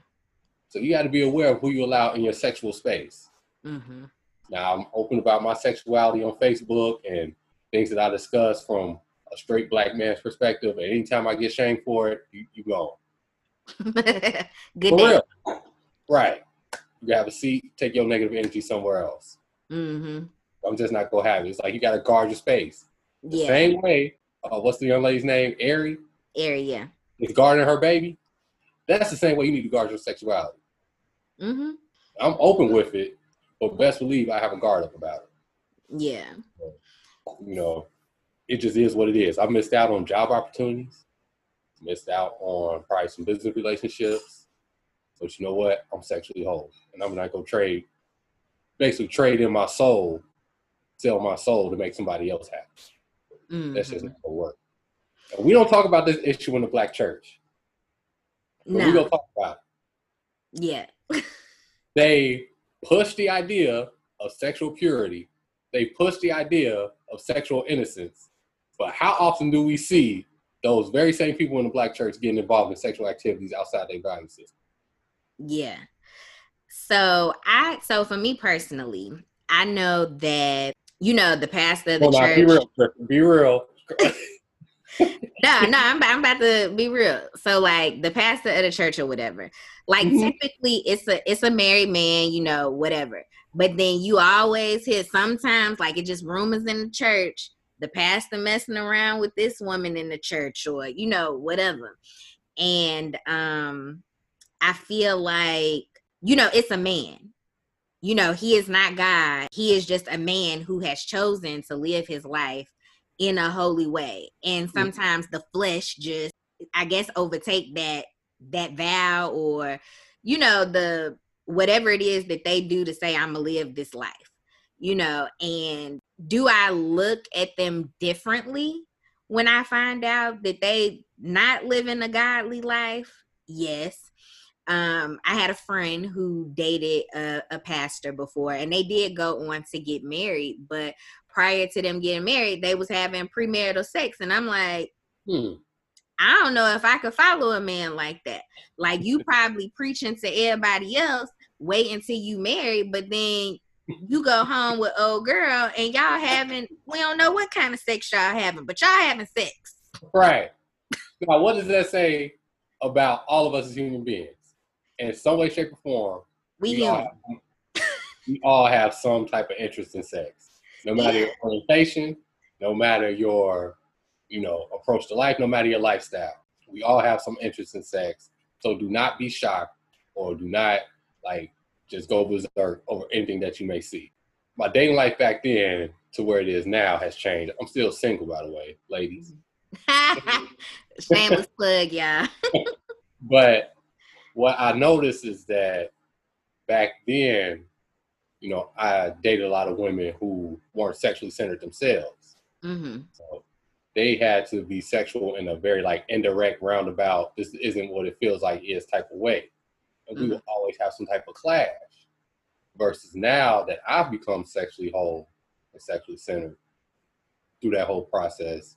So you got to be aware of who you allow in your sexual space. Mm-hmm. Now I'm open about my sexuality on Facebook and things that I discuss from a straight black man's perspective. And anytime I get shamed for it, you, you go. Good For day. real. Right. You have a seat, take your negative energy somewhere else. Mm-hmm. I'm just not gonna have it. It's like you gotta guard your space. The Yeah. same way, uh, what's the young lady's name? Ari yeah. is guarding her baby. That's the same way you need to guard your sexuality. Mm-hmm. I'm open with it, but best believe I have a guard up about it. Yeah. You know, it just is what it is. I missed out on job opportunities, missed out on probably some business relationships. But you know what? I'm sexually whole, and I'm not gonna trade, basically trade in my soul, sell my soul to make somebody else happy. Mm-hmm. That's just not gonna work. And we don't talk about this issue in the black church. But we no. gonna talk about it. Yeah. They push the idea of sexual purity. They push the idea of sexual innocence. But how often do we see those very same people in the black church getting involved in sexual activities outside their value system? Yeah. So I so for me personally, I know that you know the pastor of the Well, now, be real. Be real. no, no, I'm, I'm about to be real. So like the pastor of the church or whatever, like Mhm. typically it's a it's a married man, you know, whatever. But then you always hear sometimes like it just rumors in the church, the pastor messing around with this woman in the church or you know whatever. And um I feel like you know it's a man. You know, he is not God. He is just a man who has chosen to live his life in a holy way. And sometimes the flesh just i guess overtake that that vow or you know the whatever it is that they do to say i'm gonna live this life you know? And do i look at them differently when i find out that they not living a godly life? Yes um i had a friend who dated a, a pastor before and they did go on to get married but prior to them getting married they was having premarital sex and i'm like Hmm. i don't know if i could follow a man like that like you probably preaching to everybody else wait until you married but then you go home with old girl and y'all having we don't know what kind of sex y'all having but y'all having sex Right. Now, what does that say about all of us as human beings? In some way, shape, or form, we we all, have, we all have some type of interest in sex. No matter your orientation, no matter your, you know, approach to life, no matter your lifestyle. We all have some interest in sex. So do not be shocked or do not like just go berserk over anything that you may see. My dating life back then to where it is now has changed. I'm still single, by the way, ladies. shameless plug y'all But what I noticed is that back then, you know, I dated a lot of women who weren't sexually centered themselves. hmm So they had to be sexual in a very like indirect, roundabout, this isn't what it feels like is type of way. And we will always have some type of clash. Versus now that I've become sexually whole and sexually centered through that whole process,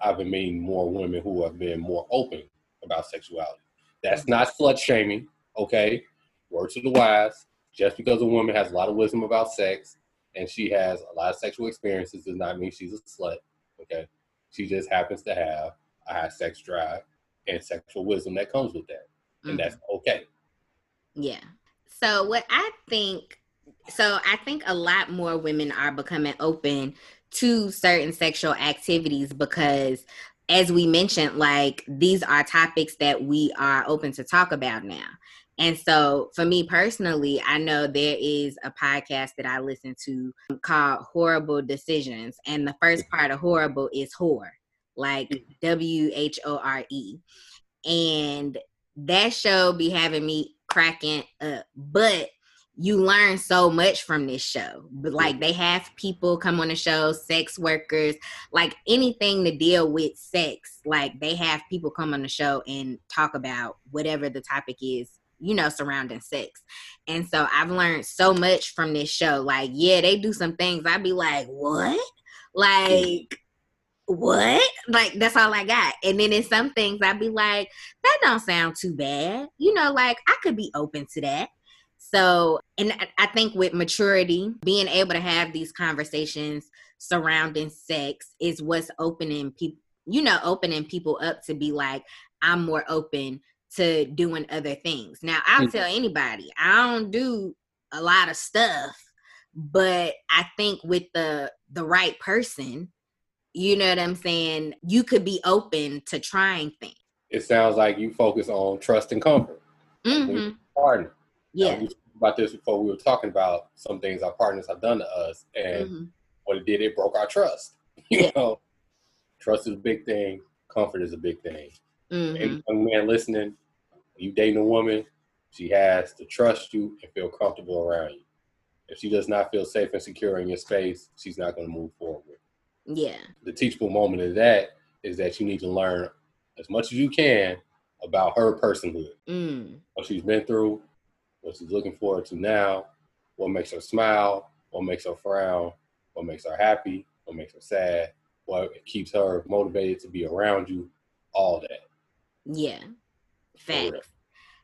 I've been meeting more women who have been more open about sexuality. That's not slut shaming, okay? Word to the wise. Just because a woman has a lot of wisdom about sex and she has a lot of sexual experiences does not mean she's a slut, okay? She just happens to have a high sex drive and sexual wisdom that comes with that. And that's mm-hmm. okay. Yeah. So what I think so I think a lot more women are becoming open to certain sexual activities because as we mentioned like these are topics that we are open to talk about now. And so for me personally, I know there is a podcast that I listen to called Horrible Decisions and the first part of horrible is whore, like W H O R E. And that show be having me cracking up. But you learn so much from this show. But like they have people come on the show, sex workers, like anything to deal with sex. Like they have people come on the show and talk about whatever the topic is, you know, surrounding sex. And so I've learned so much from this show. Like, yeah, they do some things. I'd be like, what? Like what? Like that's all I got. And then in some things I'd be like, that don't sound too bad. You know, like I could be open to that. So, and I think with maturity, being able to have these conversations surrounding sex is what's opening people, you know, opening people up to be like, I'm more open to doing other things. Now, I'll mm-hmm. tell anybody, I don't do a lot of stuff, but I think with the the right person, you know what I'm saying, you could be open to trying things. It sounds like you focus on trust and comfort. Mm-hmm. Partner. Yeah. About this before we were talking about some things our partners have done to us and mm-hmm. what it did, it broke our trust. You yeah. know, trust is a big thing, comfort is a big thing. Mm-hmm. young man listening, you dating a woman, she has to trust you and feel comfortable around you. If she does not feel safe and secure in your space, she's not going to move forward. Yeah. The teachable moment of that is that you need to learn as much as you can about her personhood, mm. what she's been through, what she's looking forward to now, what makes her smile, what makes her frown, what makes her happy, what makes her sad, what keeps her motivated to be around you, all that. Yeah. Facts.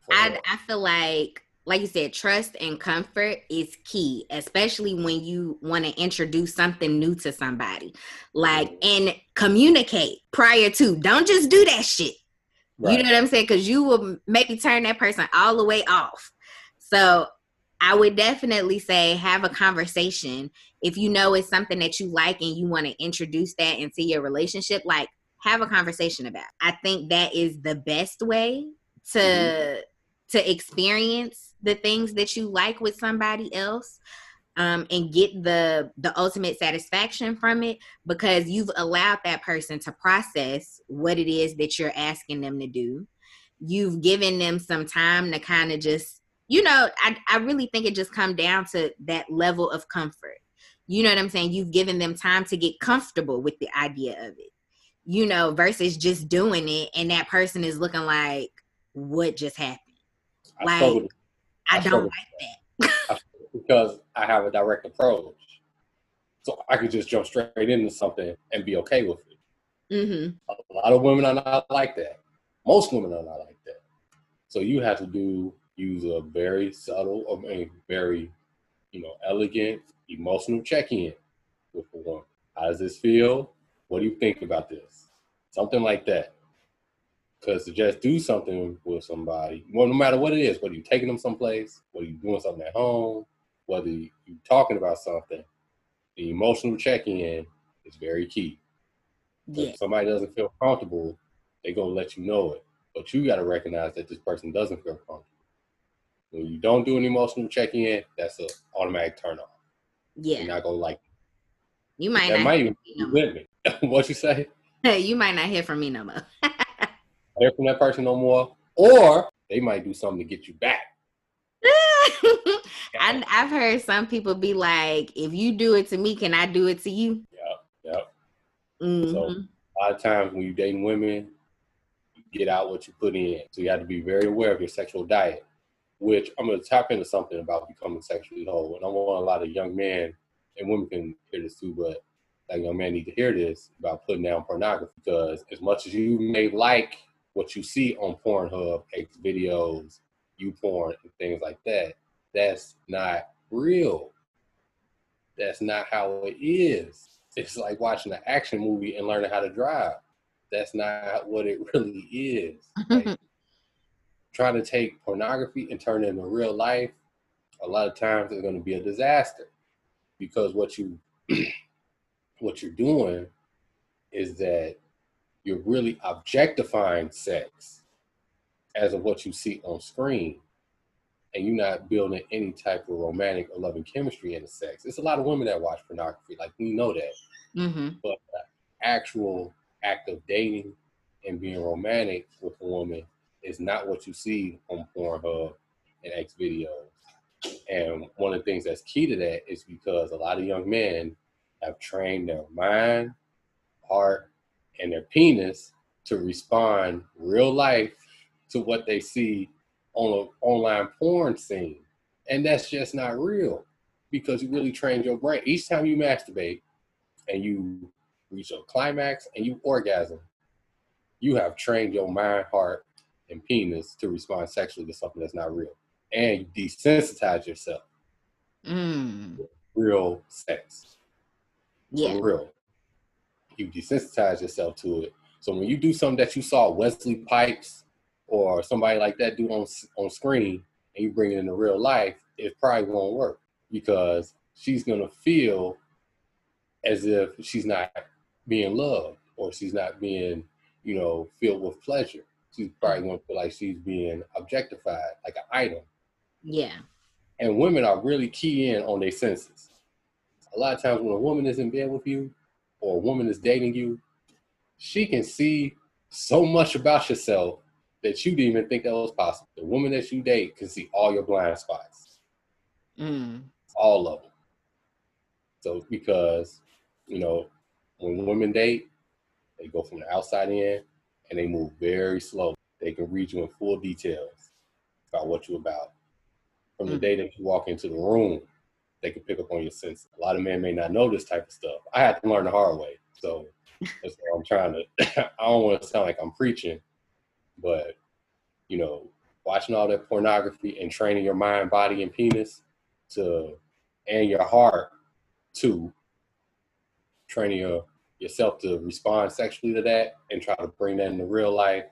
I I feel like like you said, trust and comfort is key, especially when you want to introduce something new to somebody. Like, and communicate prior to. Don't just do that shit. Right. You know what I'm saying? Because you will maybe turn that person all the way off. So I would definitely say have a conversation. If you know it's something that you like and you want to introduce that into your relationship, like have a conversation about. I think that is the best way to mm-hmm. to experience the things that you like with somebody else um, and get the the ultimate satisfaction from it because you've allowed that person to process what it is that you're asking them to do you've given them some time to kind of just you know I, I really think it just come down to that level of comfort you know what i'm saying you've given them time to get comfortable with the idea of it you know versus just doing it and that person is looking like what just happened like I, I don't like that. because I have a direct approach. So I could just jump straight into something and be okay with it. Mm-hmm. A lot of women are not like that. Most women are not like that. So you have to do use a very subtle, um, I mean, very, you know, elegant, emotional check-in with a woman. How does this feel? What do you think about this? Something like that. Because to just do something with somebody, well, no matter what it is, whether you're taking them someplace, whether you're doing something at home, whether you're talking about something, the emotional check-in is very key. Yeah. If somebody doesn't feel comfortable, they're gonna let you know it. But you gotta recognize that this person doesn't feel comfortable. When you don't do an emotional check-in, that's an automatic turn off. Yeah. You're not gonna like it. You might that not might even be with me. what you say? Hey, you might not hear from me no more. hear from that person no more, or they might do something to get you back. I, have heard some people be like, "If you do it to me, can I do it to you?" Yep, yep. Mm-hmm. So a lot of times when you're dating women, you get out what you put in. So you have to be very aware of your sexual diet. Which I'm going to tap into something about becoming sexually whole, and I want a lot of young men and women can hear this too, but that young man need to hear this about putting down pornography because as much as you may like what you see on Pornhub, X videos, YouPorn, and things like that, that's not real. That's not how it is. It's like watching an action movie and learning how to drive. That's not what it really is. Like, trying to take pornography and turn it into real life, a lot of times it's going to be a disaster because what you what you're doing is that you're really objectifying sex as of what you see on screen and you're not building any type of romantic or loving chemistry in the sex. It's a lot of women that watch pornography, like we know that. Mm-hmm. But the actual act of dating and being romantic with a woman is not what you see on Pornhub and X videos. And one of the things that's key to that is because a lot of young men have trained their mind, heart, and their penis to respond real life to what they see on an online porn scene. And that's just not real because you really trained your brain. Each time you masturbate and you reach a climax, and you orgasm, you have trained your mind, heart, and penis to respond sexually to something that's not real. And you desensitize yourself. Mm. Real sex. Yeah. Real. You desensitize yourself to it. So when you do something that you saw Wesley Pipes or somebody like that do on on screen, and you bring it into real life, it probably won't work because she's gonna feel as if she's not being loved or she's not being, you know, filled with pleasure. She's probably gonna feel like she's being objectified, like an item. Yeah. And women are really key in on their senses. A lot of times when a woman is in bed with you or a woman is dating you, she can see so much about yourself that you didn't even think that was possible. The woman that you date can see all your blind spots, Mm. all of them. So because you know when women date, they go from the outside in and they move very slow. They can read you in full details about what you're about. From the Mm. day that you walk into the room, they can pick up on your sense. A lot of men may not know this type of stuff. I had to learn the hard way. So that's what I'm trying to I don't want to sound like I'm preaching, but you know, watching all that pornography and training your mind, body, and penis to and your heart to training your yourself to respond sexually to that and try to bring that into real life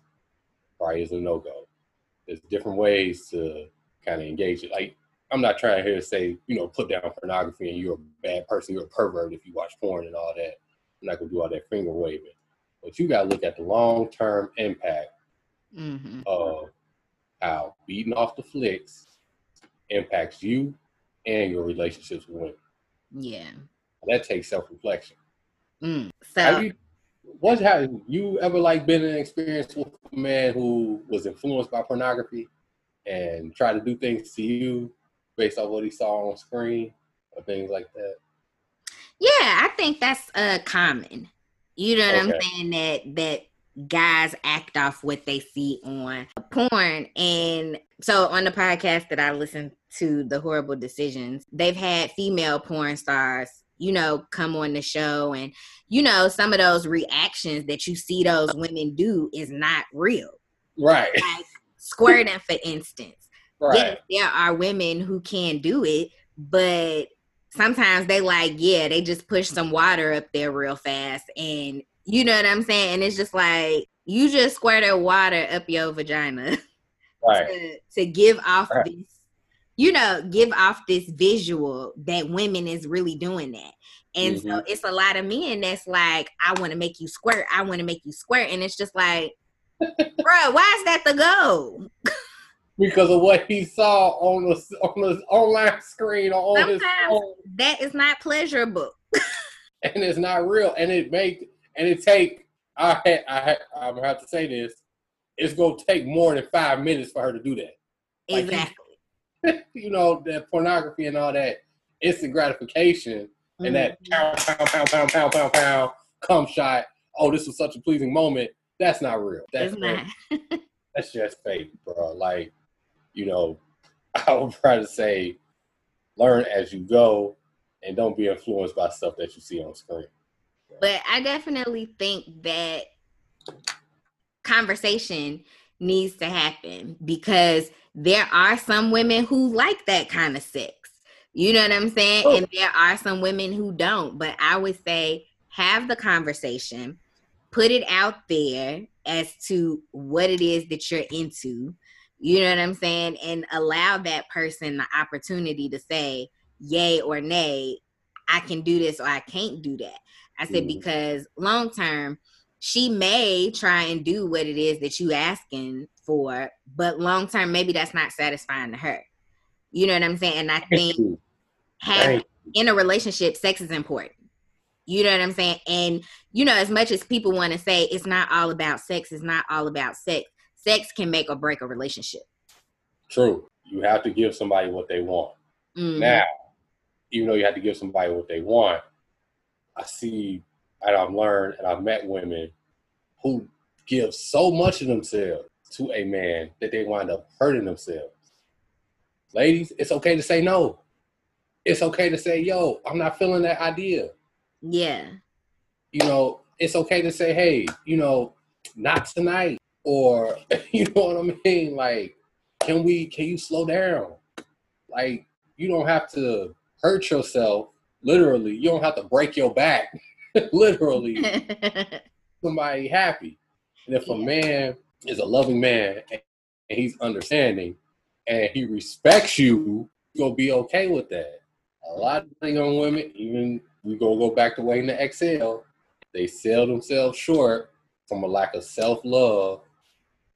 probably is a no go. There's different ways to kind of engage it. Like I'm not trying here to say, you know, put down pornography and you're a bad person, you're a pervert if you watch porn and all that. I'm not gonna do all that finger waving. But you gotta look at the long term impact hmm of how beating off the flicks impacts you and your relationships with women. Yeah. That takes self reflection. Mm. Have you what have you ever like been in an experience with a man who was influenced by pornography and tried to do things to you based on what he saw on screen or things like that? yeah, I think that's uh common. You know what I'm saying? That that guys act off what they see on porn. And so on the podcast that I listen to, The Horrible Decisions, they've had female porn stars, you know, come on the show. And, you know, some of those reactions that you see those women do is not real. Right. Like squirting, for instance. Right. Yes, there are women who can do it, but sometimes they like, yeah, they just push some water up there real fast. And you know what I'm saying? And it's just like, you just squirted water up your vagina Right. to, to give off Right. this, you know, give off this visual that women is really doing that. And so Mhm. it's a lot of men that's like, I want to make you squirt. I want to make you squirt. And it's just like, bro, why is that the goal? Because of what he saw on the on the online screen or on his phone. that is not pleasurable. and it's not real. And it make and it take. I had, I had, I'm gonna have to say this. It's gonna take more than five minutes for her to do that. Like, Exactly. you know that pornography and all that instant gratification and that mm-hmm. pound pound pound pound pound pound pound come shot. Oh, this was such a pleasing moment. That's not real. That's it's not. That's just fake, bro. Like, you know, I would try to say, learn as you go, and don't be influenced by stuff that you see on screen. But I definitely think that conversation needs to happen because there are some women who like that kind of sex. You know what I'm saying? Oh. And there are some women who don't. But I would say have the conversation, put it out there as to what it is that you're into. You know what I'm saying? And allow that person the opportunity to say yay or nay, I can do this or I can't do that. I said Mhm. because long term, she may try and do what it is that you asking for, but long term, maybe that's not satisfying to her. You know what I'm saying? And I think Thank in a relationship, sex is important. You know what I'm saying? And you know, as much as people want to say it's not all about sex, it's not all about sex. Sex can make or break a relationship. True. You have to give somebody what they want. Mhm. Now, even though you have to give somebody what they want, I see and I've learned and I've met women who give so much of themselves to a man that they wind up hurting themselves. Ladies, it's okay to say no. It's okay to say, yo, I'm not feeling that idea. Yeah. you know, it's okay to say, hey, you know, not tonight. Or, you know what I mean? Like, can we, can you slow down? Like, you don't have to hurt yourself, literally. You don't have to break your back, literally. somebody happy. And if yeah. a man is a loving man and he's understanding and he respects you, you're gonna be okay with that. A lot of young women, even we gonna go back to waiting to exhale, they sell themselves short from a lack of self-love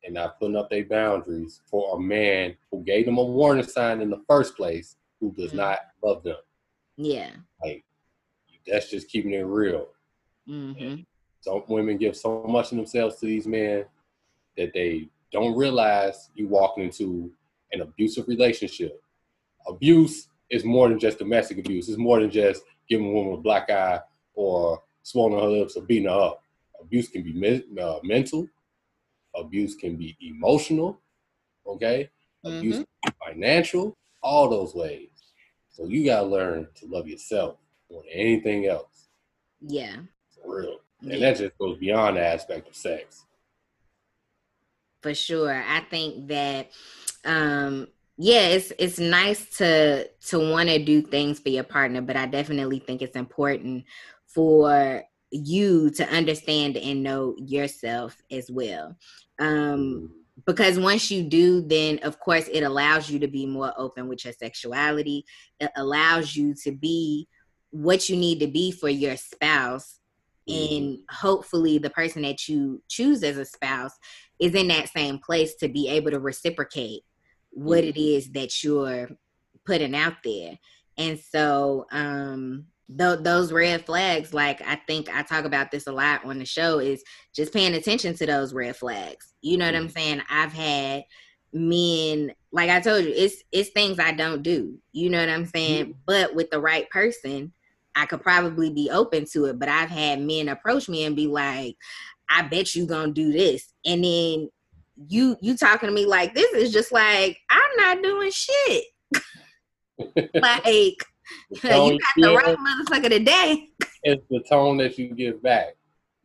and not putting up their boundaries for a man who gave them a warning sign in the first place who does mm-hmm. not love them. Yeah. Like that's just keeping it real. Mm-hmm. Some women give so much of themselves to these men that they don't realize you walking into an abusive relationship. Abuse is more than just domestic abuse. It's more than just giving a woman a black eye or swallowing her lips or beating her up. Abuse can be me- uh, mental. Abuse can be emotional. Okay, mm-hmm. abuse financial. All those ways. So you gotta learn to love yourself more than anything else. Yeah. For real. And yeah. that just goes beyond the aspect of sex. For sure. I think that um yeah, it's it's nice to to want to do things for your partner, but I definitely think it's important for you to understand and know yourself as well. Um mm-hmm. because once you do, then of course it allows you to be more open with your sexuality. It allows you to be what you need to be for your spouse and mm-hmm. hopefully the person that you choose as a spouse is in that same place to be able to reciprocate what it mm-hmm. is that you're putting out there. And so um th- those red flags like i think i talk about this a lot on the show is just paying attention to those red flags. You know what i'm mm-hmm. saying? I've had men like i told you it's it's things i don't do. You know what i'm saying? But with the right person I could probably be open to it. But I've had men approach me and be like, I bet you gonna do this. And then you you talking to me like this is just like, I'm not doing shit. like you got the right motherfucker today. It's the tone that you give back.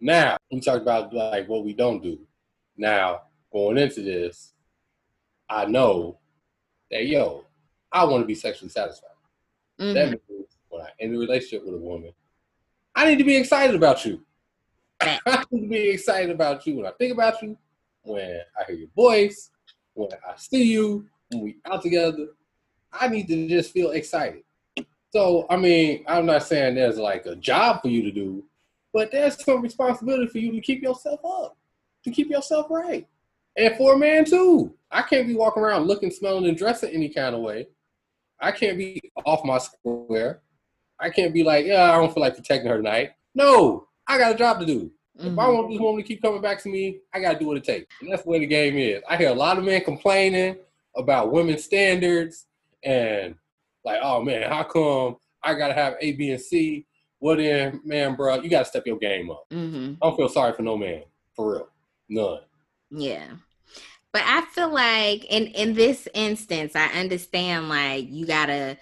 Now, we talked about like what we don't do. Now, going into this, I know that yo, I want to be sexually satisfied. Mm-hmm. That means when I end a relationship with a woman, I need to be excited about you. I need to be excited about you when I think about you, when I hear your voice, when I see you, when we out together. I need to just feel excited. So, I mean, I'm not saying there's like a job for you to do, but there's some responsibility for you to keep yourself up, to keep yourself right. And for a man too. I can't be walking around looking, smelling, and dressing any kind of way. I can't be off my square. I can't be like, yeah, I don't feel like protecting her tonight. No, I got a job to do. Mm-hmm. If I mm-hmm. want this woman to keep coming back to me, I got to do what it takes. And that's the way the game is. I hear a lot of men complaining about women's standards and like, oh man, how come I got to have A, B, and C? Well then, man, bro, you got to step your game up. Mm-hmm. I don't feel sorry for no man, for real, none. Yeah. But I feel like in in this instance, I understand like you gotta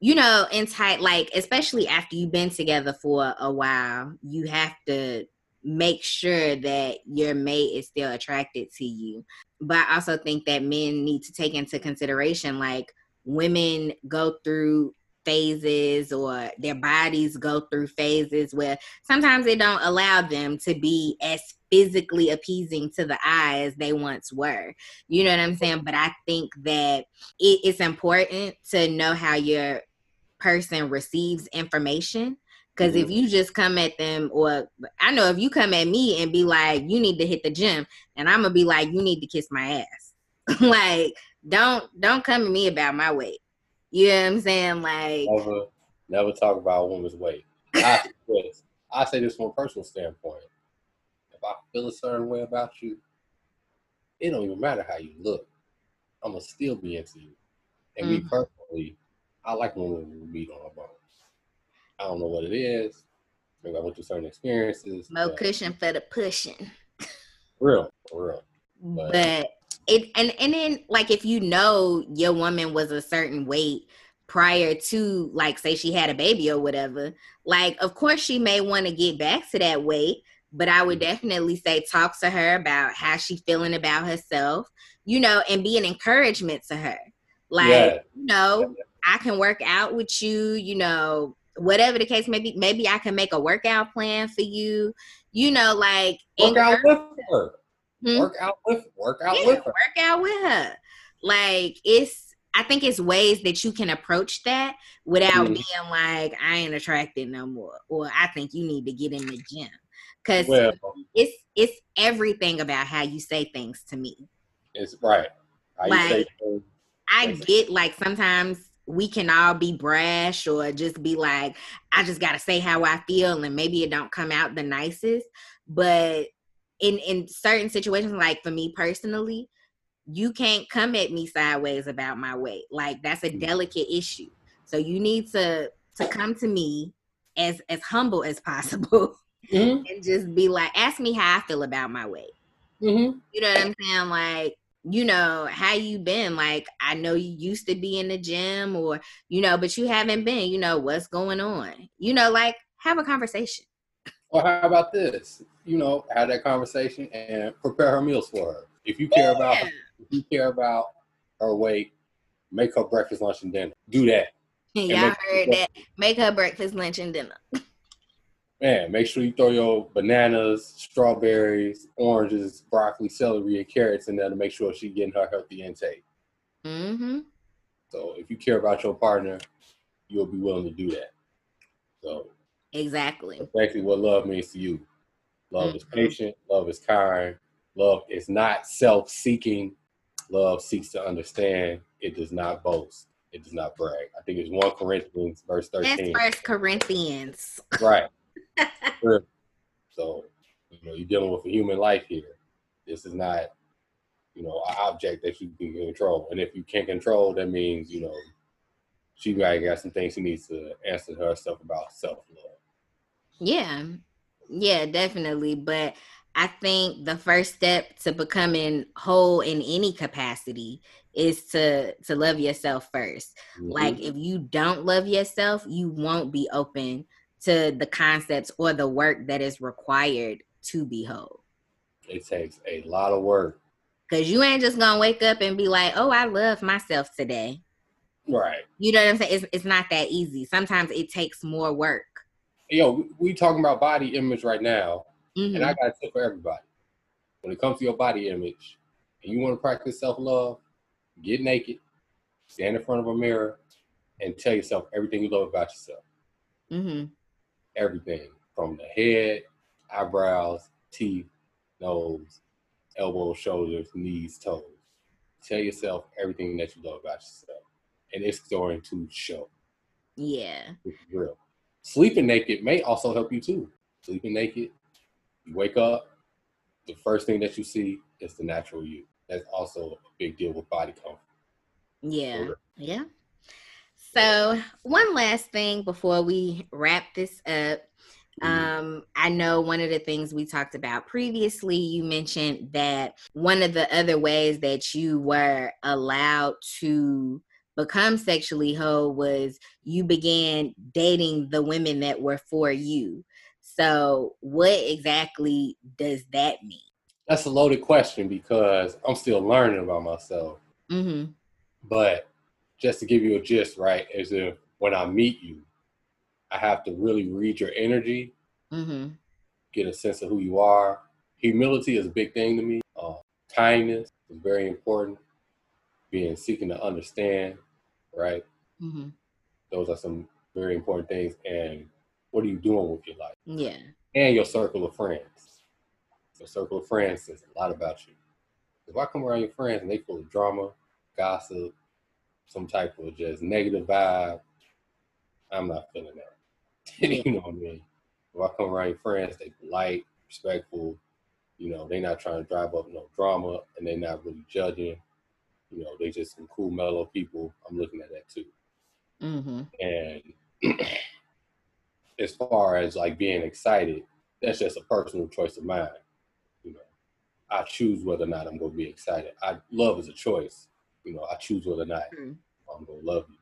you know, in tight, like, especially after you've been together for a while, you have to make sure that your mate is still attracted to you. But I also think that men need to take into consideration, like, women go through phases or their bodies go through phases where sometimes they don't allow them to be as physically appeasing to the eye as they once were. You know what I'm saying? But I think that it, it's important to know how your person receives information. Because mm-hmm. if you just come at them, or I know if you come at me and be like, you need to hit the gym, and I'm gonna be like, you need to kiss my ass. like, don't don't come to me about my weight. You know what I'm saying? Like, never, never talk about a woman's weight. I, I say this from a personal standpoint. If I feel a certain way about you, it don't even matter how you look. I'm gonna still be into you. And mm-hmm. me personally, I like when we beat on a bones. I don't know what it is. Maybe I went through certain experiences. More cushion for the pushing. Real, real. But, but it and and then like if you know your woman was a certain weight prior to like say she had a baby or whatever like of course she may want to get back to that weight but i would mm-hmm. definitely say talk to her about how she's feeling about herself you know and be an encouragement to her like yeah. you know i can work out with you you know whatever the case may be maybe i can make a workout plan for you you know like work out with her hmm? work out with work out yeah, with her work out with her like it's I think it's ways that you can approach that without mm. being like, I ain't attracted no more, or I think you need to get in the gym. Cause well, it's it's everything about how you say things to me. It's right. How like, I get like sometimes we can all be brash or just be like, I just gotta say how I feel, and maybe it don't come out the nicest. But in in certain situations, like for me personally, you can't come at me sideways about my weight. Like that's a mm. delicate issue. So you need to to come to me as as humble as possible mm-hmm. and just be like, ask me how I feel about my weight. Mm-hmm. You know what I'm saying? Like, you know, how you been? Like, I know you used to be in the gym or, you know, but you haven't been, you know, what's going on? You know, like have a conversation. Or how about this? You know, have that conversation and prepare her meals for her. If you care yeah. about if you care about her weight, make her breakfast, lunch, and dinner. Do that. Y'all heard that. Make her breakfast, lunch, and dinner. Man, make sure you throw your bananas, strawberries, oranges, broccoli, celery, and carrots in there to make sure she's getting her healthy intake. Mm-hmm. So if you care about your partner, you'll be willing to do that. So exactly, exactly what love means to you. Love mm-hmm. is patient. Love is kind. Love is not self seeking. Love seeks to understand. It does not boast. It does not brag. I think it's 1 Corinthians, verse 13. That's First Corinthians. Right. So, you know, you're dealing with a human life here. This is not, you know, an object that you can control. And if you can't control, that means, you know, she might got some things she needs to answer herself about self love. Yeah. Yeah, definitely. But I think the first step to becoming whole in any capacity is to to love yourself 1st mm-hmm. Like if you don't love yourself, you won't be open to the concepts or the work that is required to be whole. It takes a lot of work. Cause you ain't just gonna wake up and be like, "Oh, I love myself today." Right. You know what I'm saying? It's it's not that easy. Sometimes it takes more work. Yo, we talking about body image right now Mm-hmm. And I got a tip for everybody. When it comes to your body image and you want to practice self love, get naked, stand in front of a mirror, and tell yourself everything you love about yourself. Mm-hmm. Everything from the head, eyebrows, teeth, nose, elbows, shoulders, knees, toes. Tell yourself everything that you love about yourself. And it's going to show. Yeah. It's real. Sleeping naked may also help you too. Sleeping naked you wake up, the first thing that you see is the natural you. That's also a big deal with body comfort. Yeah. Yeah. So, one last thing before we wrap this up. Mm-hmm. Um, I know one of the things we talked about previously, you mentioned that one of the other ways that you were allowed to become sexually whole was you began dating the women that were for you. So, what exactly does that mean? That's a loaded question because I'm still learning about myself. Mm-hmm. But just to give you a gist, right, is if when I meet you, I have to really read your energy, mm-hmm. get a sense of who you are. Humility is a big thing to me. Uh, kindness is very important. Being seeking to understand, right? Mm-hmm. Those are some very important things. And what are you doing with your life? Yeah. And your circle of friends. Your circle of friends says a lot about you. If I come around your friends and they full of drama, gossip, some type of just negative vibe, I'm not feeling that. you know what I mean? If I come around your friends, they polite, respectful, you know, they not trying to drive up no drama and they not really judging. You know, they just some cool, mellow people. I'm looking at that too. Mm-hmm. And as far as like being excited, that's just a personal choice of mine. You know, I choose whether or not I'm gonna be excited. I love is a choice. You know, I choose whether or not mm-hmm. I'm gonna love you.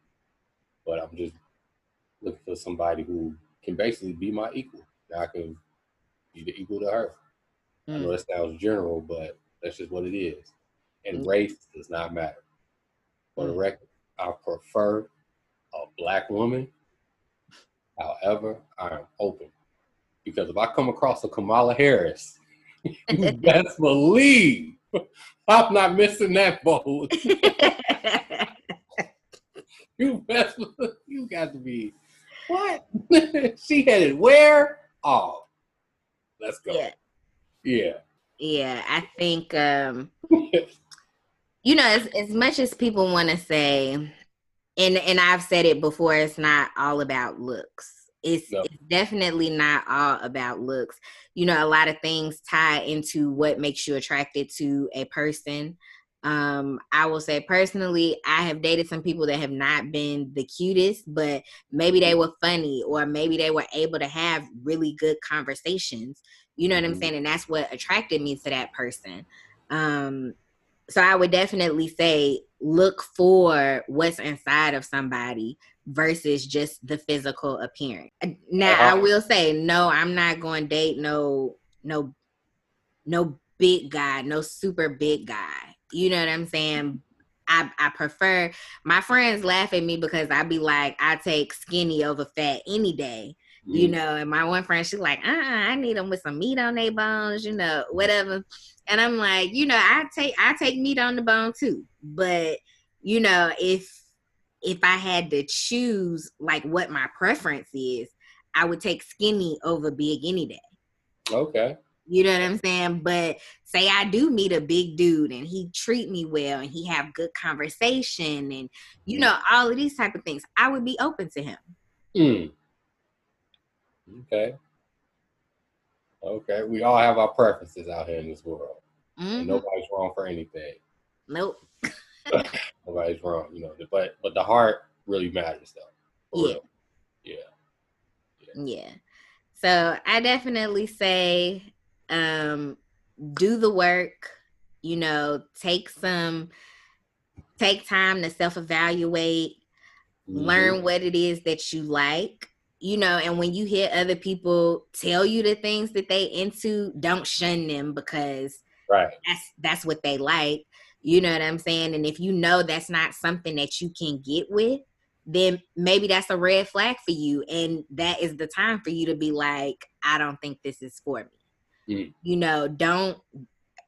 but I'm just looking for somebody who can basically be my equal. Now I can be the equal to her. Mm. I know that sounds general, but that's just what it is. And mm. race does not matter. For mm. the record, I prefer a black woman. However, I am open. Because if I come across a Kamala Harris, you best believe I'm not missing that boat. you best you got to be what? she headed where? Oh, let's go. Yeah. Yeah. Yeah, I think um you know, as as much as people want to say and and I've said it before, it's not all about looks. It's, it's definitely not all about looks. You know, a lot of things tie into what makes you attracted to a person. Um, I will say personally, I have dated some people that have not been the cutest, but maybe they were funny or maybe they were able to have really good conversations. You know what I'm mm-hmm. saying? And that's what attracted me to that person. Um, so I would definitely say look for what's inside of somebody versus just the physical appearance. Now uh-huh. I will say no, I'm not going to date no no no big guy, no super big guy. You know what I'm saying? I, I prefer my friends laugh at me because I be like, I take skinny over fat any day. Mm. You know, and my one friend, she's like, uh uh I need them with some meat on their bones, you know, whatever. And I'm like, you know, I take I take meat on the bone too. But, you know, if if I had to choose like what my preference is, I would take skinny over big any day. Okay. You know what I'm saying? But say I do meet a big dude and he treat me well and he have good conversation and you know all of these type of things, I would be open to him. Mm. Okay. Okay. We all have our preferences out here in this world. Mm-hmm. nobody's wrong for anything. Nope. nobody's wrong, you know. But but the heart really matters though. Yeah. yeah. Yeah. Yeah. So I definitely say um, do the work, you know, take some, take time to self evaluate, mm-hmm. learn what it is that you like, you know, and when you hear other people tell you the things that they into, don't shun them because right. that's that's what they like. You know what I'm saying? And if you know that's not something that you can get with, then maybe that's a red flag for you. And that is the time for you to be like, I don't think this is for me. Mm. You know, don't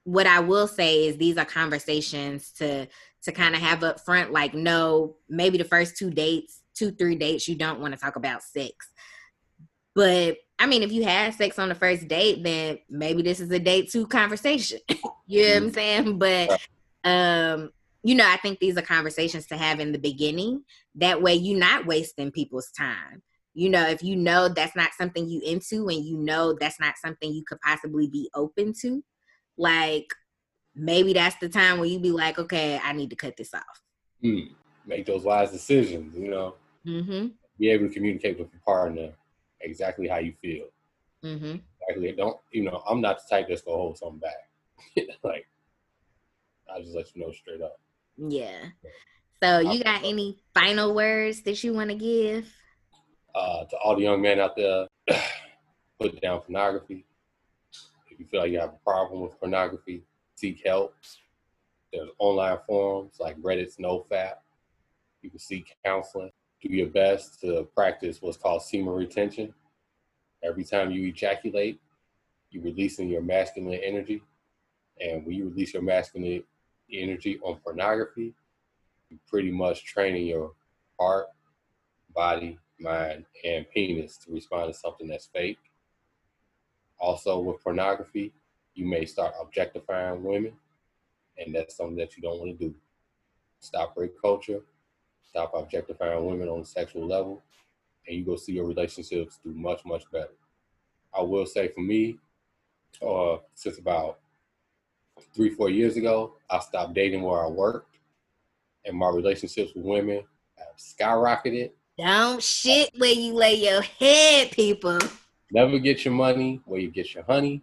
what I will say is these are conversations to to kind of have up front like no, maybe the first two dates, two three dates you don't want to talk about sex. But I mean, if you had sex on the first date, then maybe this is a date two conversation. you know what I'm mm. saying? But um you know, I think these are conversations to have in the beginning. That way you're not wasting people's time you know if you know that's not something you into and you know that's not something you could possibly be open to like maybe that's the time where you be like okay i need to cut this off mm. make those wise decisions you know mm-hmm. be able to communicate with your partner exactly how you feel mm-hmm. exactly don't you know i'm not the type that's gonna hold something back like i just let you know straight up yeah so you got any final words that you want to give uh, to all the young men out there, put down pornography. If you feel like you have a problem with pornography, seek help. There's online forums like Reddit's NoFap. You can seek counseling. Do your best to practice what's called semen retention. Every time you ejaculate, you're releasing your masculine energy. And when you release your masculine energy on pornography, you're pretty much training your heart, body, mind, and penis to respond to something that's fake. Also, with pornography, you may start objectifying women, and that's something that you don't want to do. Stop rape culture, stop objectifying women on a sexual level, and you go see your relationships do much, much better. I will say for me, uh, since about three, four years ago, I stopped dating where I worked, and my relationships with women have skyrocketed don't shit where you lay your head, people. Never get your money where you get your honey.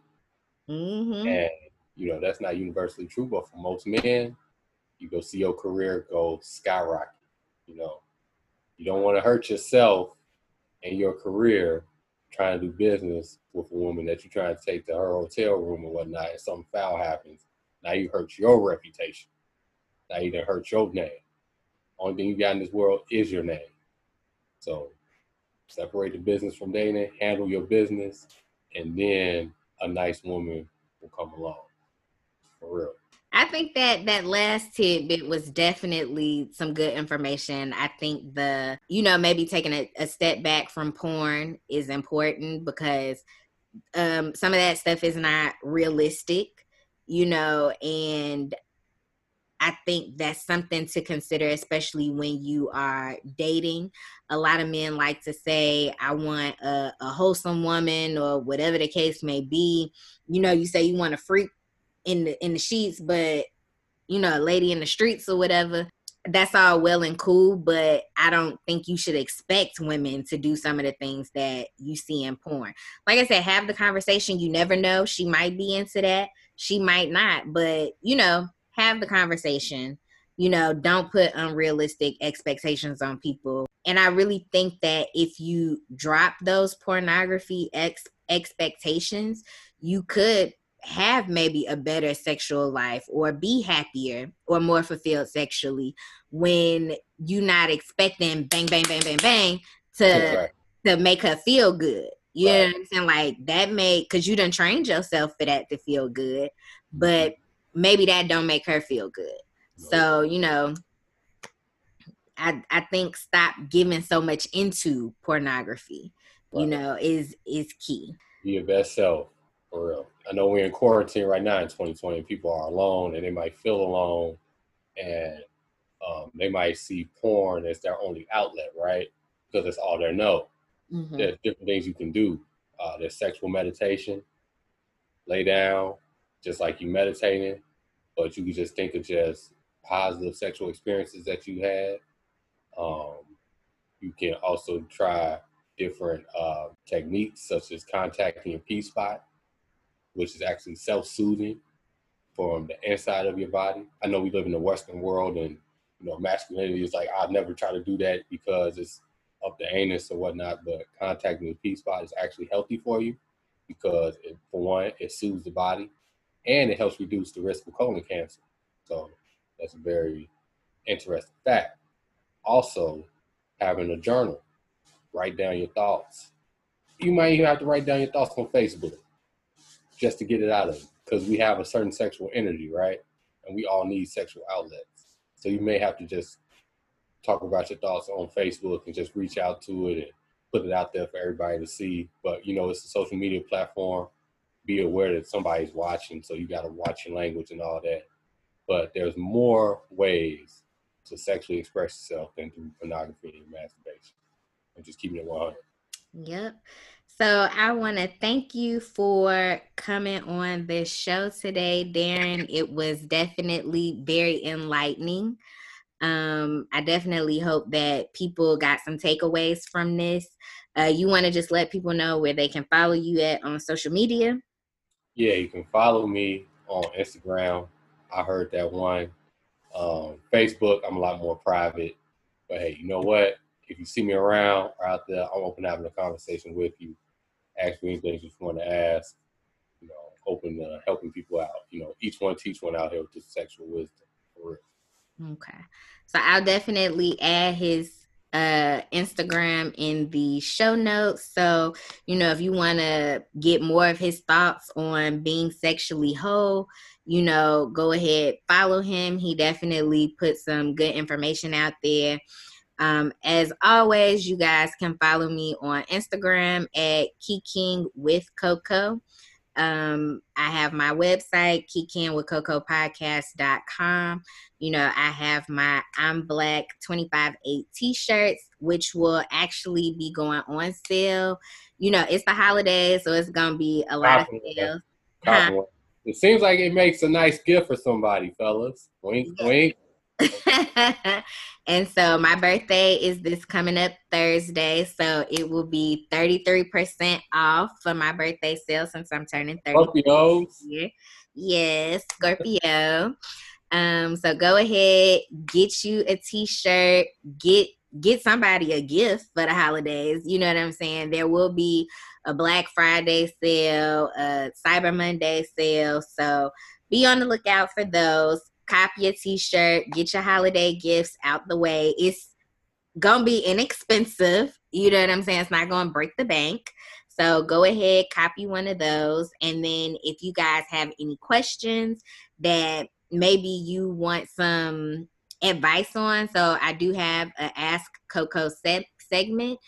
Mm-hmm. And you know that's not universally true, but for most men, you go see your career go skyrocket. You know, You don't want to hurt yourself and your career trying to do business with a woman that you're trying to take to her hotel room or whatnot, and something foul happens. Now you hurt your reputation. Now you done hurt your name. Only thing you got in this world is your name. So separate the business from dating, handle your business, and then a nice woman will come along. For real. I think that that last tidbit was definitely some good information. I think the, you know, maybe taking a, a step back from porn is important because um, some of that stuff is not realistic, you know, and I think that's something to consider, especially when you are dating. A lot of men like to say, I want a, a wholesome woman or whatever the case may be. You know, you say you want a freak in the in the sheets, but you know, a lady in the streets or whatever. That's all well and cool, but I don't think you should expect women to do some of the things that you see in porn. Like I said, have the conversation. You never know. She might be into that. She might not. But, you know, have the conversation you know don't put unrealistic expectations on people and i really think that if you drop those pornography ex- expectations you could have maybe a better sexual life or be happier or more fulfilled sexually when you're not expecting bang bang bang bang bang to right. to make her feel good you right. know what i'm saying like that may because you done trained yourself for that to feel good but mm-hmm. maybe that don't make her feel good. So, you know, I I think stop giving so much into pornography, right. you know, is is key. Be your best self, for real. I know we're in quarantine right now in 2020. People are alone and they might feel alone and um, they might see porn as their only outlet, right? Because it's all they know. Mm-hmm. There's different things you can do. Uh, there's sexual meditation, lay down, just like you meditating, but you can just think of just positive sexual experiences that you had. Um, you can also try different uh, techniques such as contacting your P spot, which is actually self-soothing from the inside of your body. I know we live in the Western world and you know masculinity is like I'd never try to do that because it's up the anus or whatnot, but contacting the P spot is actually healthy for you because it, for one, it soothes the body and it helps reduce the risk of colon cancer. So that's a very interesting fact. Also, having a journal, write down your thoughts. You might even have to write down your thoughts on Facebook just to get it out of because we have a certain sexual energy, right? And we all need sexual outlets. So you may have to just talk about your thoughts on Facebook and just reach out to it and put it out there for everybody to see. But you know, it's a social media platform be aware that somebody's watching, so you got to watch your language and all that. But there's more ways to sexually express yourself than through pornography and masturbation. I'm just keeping it 100. Yep. So I want to thank you for coming on this show today, Darren. It was definitely very enlightening. Um, I definitely hope that people got some takeaways from this. Uh, you want to just let people know where they can follow you at on social media? yeah, you can follow me on Instagram. I heard that one. Um, Facebook, I'm a lot more private. But hey, you know what? If you see me around or out there, I'm open to having a conversation with you. Ask me anything you want to ask. You know, open to helping people out. You know, each one teach one out here with this sexual wisdom. Okay. So I'll definitely add his uh, Instagram in the show notes. So, you know, if you want to get more of his thoughts on being sexually whole, you know, go ahead, follow him. He definitely put some good information out there. Um, as always, you guys can follow me on Instagram at Key King with Coco. Um, I have my website, keykinwithcocopodcast.com. You know, I have my I'm Black 25 8 t-shirts, which will actually be going on sale. You know, it's the holidays, so it's gonna be a lot of sales. Huh? It seems like it makes a nice gift for somebody, fellas. Wink, wink. and so my birthday is this coming up Thursday. So it will be 33% off for my birthday sale since I'm turning 30. Scorpios. Yes, Scorpio. um, so go ahead, get you a t-shirt, get get somebody a gift for the holidays. You know what I'm saying? There will be a Black Friday sale, a Cyber Monday sale. So be on the lookout for those. Copy t-shirt, get your holiday gifts out the way. It's gonna be inexpensive. You know what I'm saying? It's not gonna break the bank. So go ahead, copy one of those. And then if you guys have any questions that maybe you want some advice on, so I do have a Ask Coco se- segment.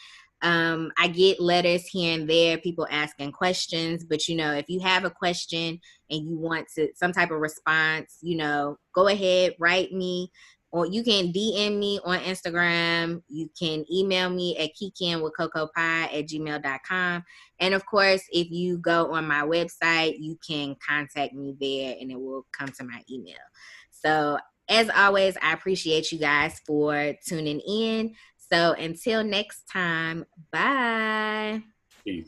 Um, I get letters here and there, people asking questions, but you know, if you have a question and you want to some type of response, you know, go ahead, write me or you can DM me on Instagram. You can email me at kikin with Coco pie at gmail.com. And of course, if you go on my website, you can contact me there and it will come to my email. So, as always, I appreciate you guys for tuning in. So until next time, bye. Peace.